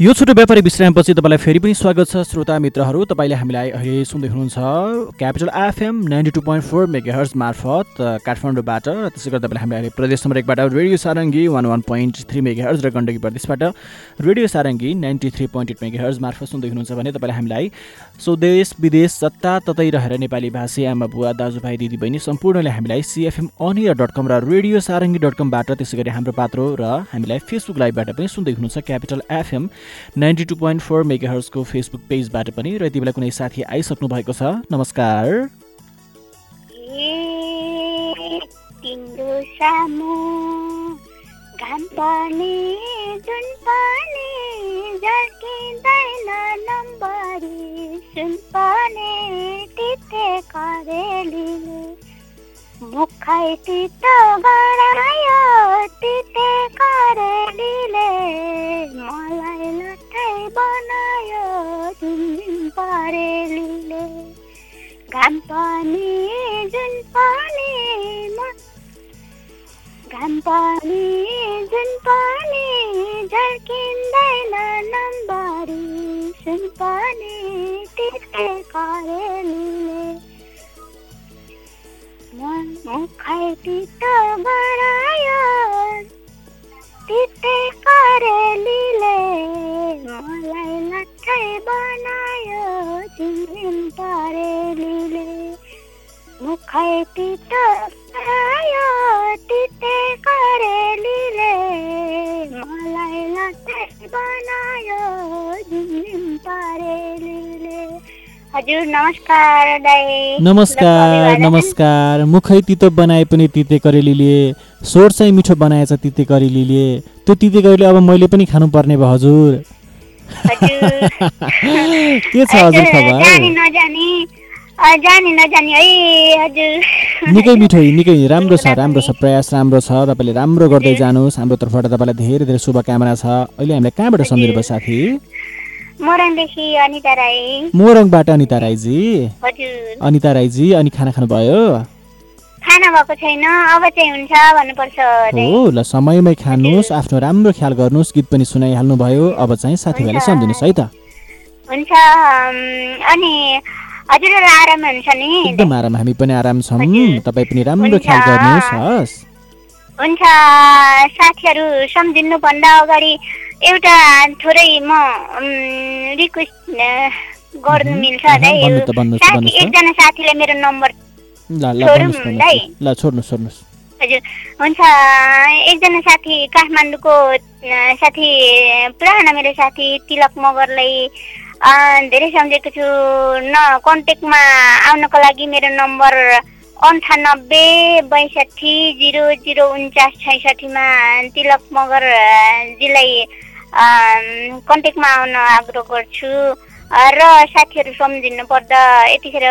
Speaker 8: यो छोटो व्यापारी विश्रामपछि तपाईँलाई फेरि पनि स्वागत छ श्रोता मित्रहरू। तपाईँले हामीलाई अहिले सुन्दै हुनुहुन्छ Capital FM ninety two point four megahertz मार्फत काठमाडौँबाट। त्यसै गर्दा तपाईँले हामीलाई अहिले प्रदेश नम्बर एकबाट Radio Sarangi one one point three megahertz र गण्डकी प्रदेशबाट Radio Sarangi ninety three point eight megahertz मार्फत सुन्दै हुनुहुन्छ भने तपाईँले हामीलाई स्वदेश विदेश जताततै रहेर नेपाली भाषी आमा बुवा दाजुभाइ दिदीबहिनी सम्पूर्णले हामीलाई सिएफएम अनियर डट कम र रेडियो सारङ्गी डट कमबाट त्यसै गरी हाम्रो पात्रो र हामीलाई फेसबुक लाइभबाट पनि सुन्दै हुनुहुन्छ Capital FM ninety two point four मेगाहर्सको Facebook पेजबाट पनि र यति बेला कुनै साथी आइसक्नु भएको छ नमस्कार।
Speaker 37: नम्बरी पानी तिते मुखाइ तित तिते करेलीले मलाई लट्टै बनायो झुम परेलीले घाम पानी जुन पानी घाम पानी जुन पानी झर्किँदैन नम्बरी सुन करेलीले मुखाइ तित गरायो तिते करेलीले मलाई लट्टै बनायो झिम परेलीले मुखाइ तित हजुर नमस्कार दाई।
Speaker 8: नमस्कार नमस्कार। मुखै तितो बनाए पनि तिते करेलीले स्वर चाहिँ मिठो बनाएछ तिते करेलीले त्यो तिते करेली अब मैले पनि खानुपर्ने भयो हजुर। <laughs> के छ हजुर खबर? निकै मिठो निकै <laughs> राम्रो छ राम्रो छ प्रयास राम्रो छ। तपाईँले राम्रो गर्दै जानुहोस्। हाम्रो तर्फबाट तपाईँलाई धेरै धेरै शुभकामना छ। अहिले हामीलाई कहाँबाट सम्झिनु भयो साथी?
Speaker 37: मोरङदेखि अनिता राई।
Speaker 8: मोरङबाट अनिता राईजी। अनिता राईजी अनि खाना खानुभयो?
Speaker 37: खाना भएको छैन अब चाहिँ हुन्छ भन्नुपर्छ।
Speaker 8: हो ल समयमै खानुहोस् आफ्नो राम्रो ख्याल गर्नुहोस् गीत पनि सुनाइहाल्नु भयो अब चाहिँ साथीभाइलाई सम्झिनुहोस् है त।
Speaker 37: हुन्छ अनि हजुरहरू आरामै हुन्छ नि?
Speaker 8: एकदम आराम हामी पनि आराम छौँ। तपाईँ पनि राम्रो ख्याल गर्नुहोस् हस्।
Speaker 37: हुन्छ। साथीहरू सम्झिनुभन्दा अगाडि एउटा थोरै म रिक्वेस्ट गर्नु मिल्छ
Speaker 8: भन्नुहोस्,
Speaker 37: साथी। एकजना साथीले मेरो नम्बर छोडौँ
Speaker 8: ल छोड्नुहोस् छोड्नुहोस्।
Speaker 37: हजुर हुन्छ। एकजना साथी काठमाडौँको साथी पुरानो मेरो साथी तिलक मगरलाई धेरै सम्झेको छु। न कन्ट्याक्टमा आउनको लागि मेरो नम्बर अन्ठानब्बे बैसठी जिरो जिरो उन्चास छैसठीमा तिलक मगरजीलाई कन्ट्याक्टमा आउन आग्रह गर्छु। र साथीहरू सम्झिनु पर्दा यतिखेर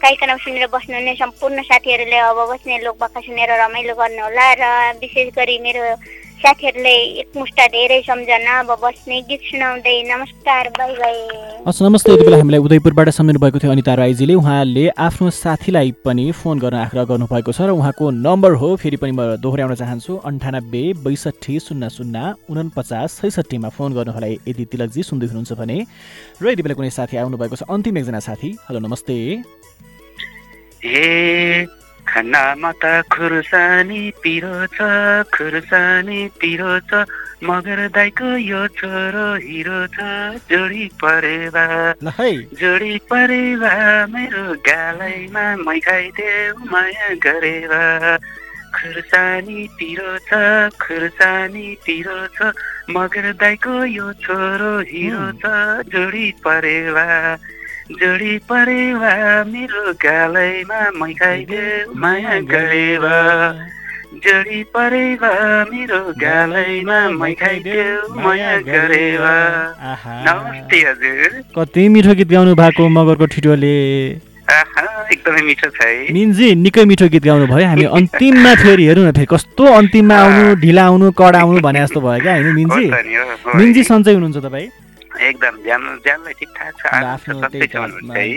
Speaker 37: कार्यक्रम सुनेर बस्नुहुने सम्पूर्ण साथीहरूले अब बस्ने लोकभाका सुनेर रमाइलो गर्नुहोला र विशेष गरी मेरो साथीहरूले एकमुष्ट धेरै सम्झना अब बस्ने गीत सुनाउँदै नमस्कार बाई बाई।
Speaker 8: हस् नमस्ते यति बेला हामीलाई उदयपुरबाट सम्झिनु भएको थियो अनिता राईजीले। उहाँले आफ्नो साथीलाई पनि फोन गर्न आग्रह गर्नुभएको छ र उहाँको नम्बर हो। फेरि पनि म दोहोऱ्याउन चाहन्छु। अन्ठानब्बे बैसठी शून्य शून्य उनपचास छैसठीमा फोन गर्नुहोला यदि तिलकजी सुन्दै हुनुहुन्छ भने। र यति बेला कुनै साथी आउनुभएको छ। अन्तिम एकजना साथी। हेलो नमस्ते।
Speaker 38: ए खानामा त खुर्सानी पिरो छ खुर्सानी पिरो छ मगर दाइको यो छोरो हिरो छ जोडी परेवा जोडी परेवा मेरो गालैमा मै खाइदेऊ माया गरेवा खुर्सानी पिरो छ खुर्सानी पिरो छ मगर दाइको यो छोरो हिरो छ जोडी परेवा जोडी परेवा मेरो गालैमा मै खाइदेऊ माया गरेवा जोडी परेवा मेरो गालैमा मै खाइदेऊ माया गरेवा नमस्ते हजुर।
Speaker 8: कति मिठो गीत गाउनु भएको मगरको ठिटोले
Speaker 38: एकदमै मिठो छ है।
Speaker 8: मिन्जी निकै मिठो गीत गाउनु भयो। हामी अन्तिममा फेरि हेरौँ न फेरि कस्तो अन्तिममा आउनु ढिला आउनु कडा आउनु भने जस्तो भयो क्या होइन मिन्जी। मिन्जी सन्चै हुनुहुन्छ तपाईँ?
Speaker 38: एकदम ज्यान ज्यानलाई ठिकठाक छ।
Speaker 8: आफ्नो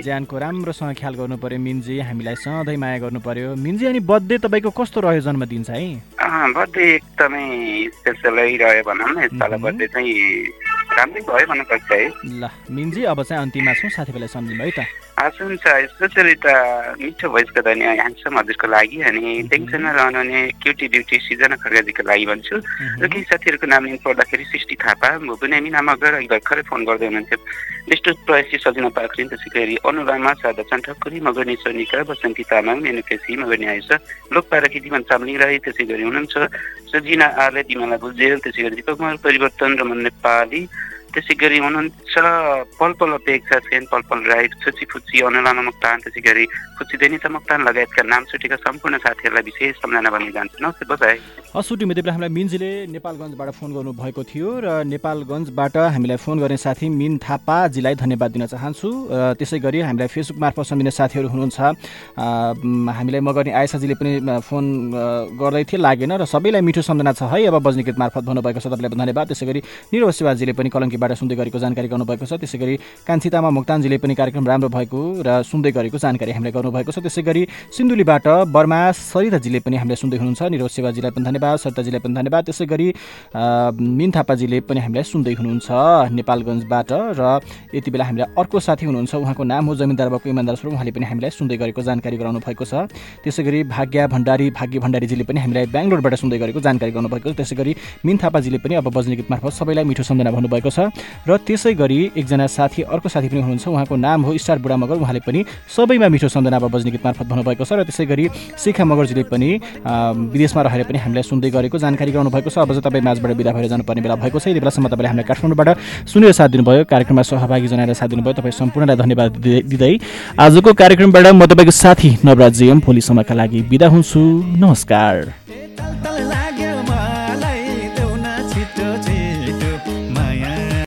Speaker 8: ज्यानको राम्रोसँग ख्याल गर्नु पर्यो मिन्जी हामीलाई सधैँ माया गर्नु पर्यो मिन्जी अनि बर्थडे तपाईँको कस्तो रह्यो जन्मदिन चाहिँ?
Speaker 38: बर्थडे एकदमै स्पेसलै रह्यो भनौँ न यसपालि बर्थडे चाहिँ राम्रै भयो भन्नुपर्छ है।
Speaker 8: ल मिन्जी अब चाहिँ अन्तिममा छौँ साथीभाइलाई सम्झिनु है त।
Speaker 38: हस् हुन्छ स्पेसली त मिठो भोइसको धनी ह्यान्डसम हजुरको लागि अनि टेन्सनमा रहनुहुने क्युटी ब्युटी सिर्जना खड्गाजीको लागि भन्छु। र केही साथीहरूको नाम लिनु पर्दाखेरि सृष्टि थापा भुपुने मिना मगर भर्खरै फोन गर्दै हुनुहुन्थ्यो। विष्णु प्रयासी सजना त्यसै गरी अनुरामा सादा चन्ठकुरी मगर्नी सोनिका बसन्ती तामाङ मेनुकेसी मगर्नी आयुष लोकपारकी दिवन चामलिङ राई त्यसै गरी हुनुहुन्छ सजिना आले दिमाला भुजेल त्यसै गरी दिपक कुमार परिवर्तन रमन नेपाली त्यसै गरी हुनुहुन्छ। पल पल अपेक्षा सेन पल पल राई छुची फुची अनुलामा मोक्तान त्यसै गरी फुची देनिसा मोक्तान लगायतका नाम छुटेका सम्पूर्ण साथीहरूलाई विशेष सम्झना भन्न चाहन्छु नमस्ते बधाई।
Speaker 8: असुटी मित्रले हामीलाई मिन्जीले नेपालगञ्जबाट फोन गर्नु भएको थियो र नेपालगञ्जबाट हामीलाई फोन गर्ने साथी मिन थापाजीलाई धन्यवाद दिन चाहन्छु। त्यसै गरी हामीलाई फेसबुक मार्फत सम्झिने साथीहरू हुनुहुन्छ। हामीलाई मगर्ने आयसाजीले पनि फोन गर्दै थिए लागेन र सबैलाई मिठो सम्झना छ है अब बज्ने गीत मार्फत भन्नुभएको छ तपाईँलाई धन्यवाद। त्यसै गरी निरव शिवाजीले पनि कलङ्कीबाट सुन्दै गरेको जानकारी गर्नुभएको छ। त्यसै गरी कान्छी तामा मोक्तानजीले पनि कार्यक्रम राम्रो भएको र सुन्दै गरेको जानकारी हामीलाई गर्नुभएको छ। त्यसै गरी सिन्धुलीबाट बर्मा सरिताजीले पनि हामीलाई सुन्दै हुनुहुन्छ। निरज सेवाजीलाई पनि धन्यवाद सरिताजीलाई पनि धन्यवाद। त्यसै गरी मिन थापाजीले पनि हामीलाई सुन्दै हुनुहुन्छ नेपालगञ्जबाट र यति बेला हामीलाई अर्को साथी हुनुहुन्छ। उहाँको नाम हो जमिनदार बाबुको इमान्दार स्वरूप। उहाँले पनि हामीलाई सुन्दै गरेको जानकारी गराउनु भएको छ। त्यसै गरी भाग्य भण्डारी भाग्य भण्डारीजीले पनि हामीलाई बेङ्गलोरबाट सुन्दै गरेको जानकारी गर्नुभएको छ। त्यसै गरी मिन थापाजीले पनि अब बज्ने गीत मार्फत सबैलाई मिठो सम्झना भन्नुभएको छ। र त्यसै गरी एकजना साथी अर्को साथी पनि हुनुहुन्छ। उहाँको नाम हो स्टार बुढा मगर। उहाँले पनि सबैमा मिठो अब बज्ने गीत मार्फत भन्नुभएको छ र त्यसै गरी शिखा मगरजीले पनि विदेशमा रहेर पनि हामीलाई सुन्दै गरेको जानकारी गराउनुभएको छ। अब चाहिँ तपाईँ माझबाट बिदा भएर जानुपर्ने बेला भएको छ। यति बेलासम्म तपाईँले हामीलाई काठमाडौँबाट सुनेर साथ दिनुभयो। कार्यक्रममा सहभागी जनाएर साथ दिनुभयो। तपाईँ सम्पूर्णलाई धन्यवाद दिँदै- दिँदै आजको कार्यक्रमबाट म तपाईँको साथी नवराज जेएम भोलिसम्मका लागि बिदा हुन्छु। नमस्कार।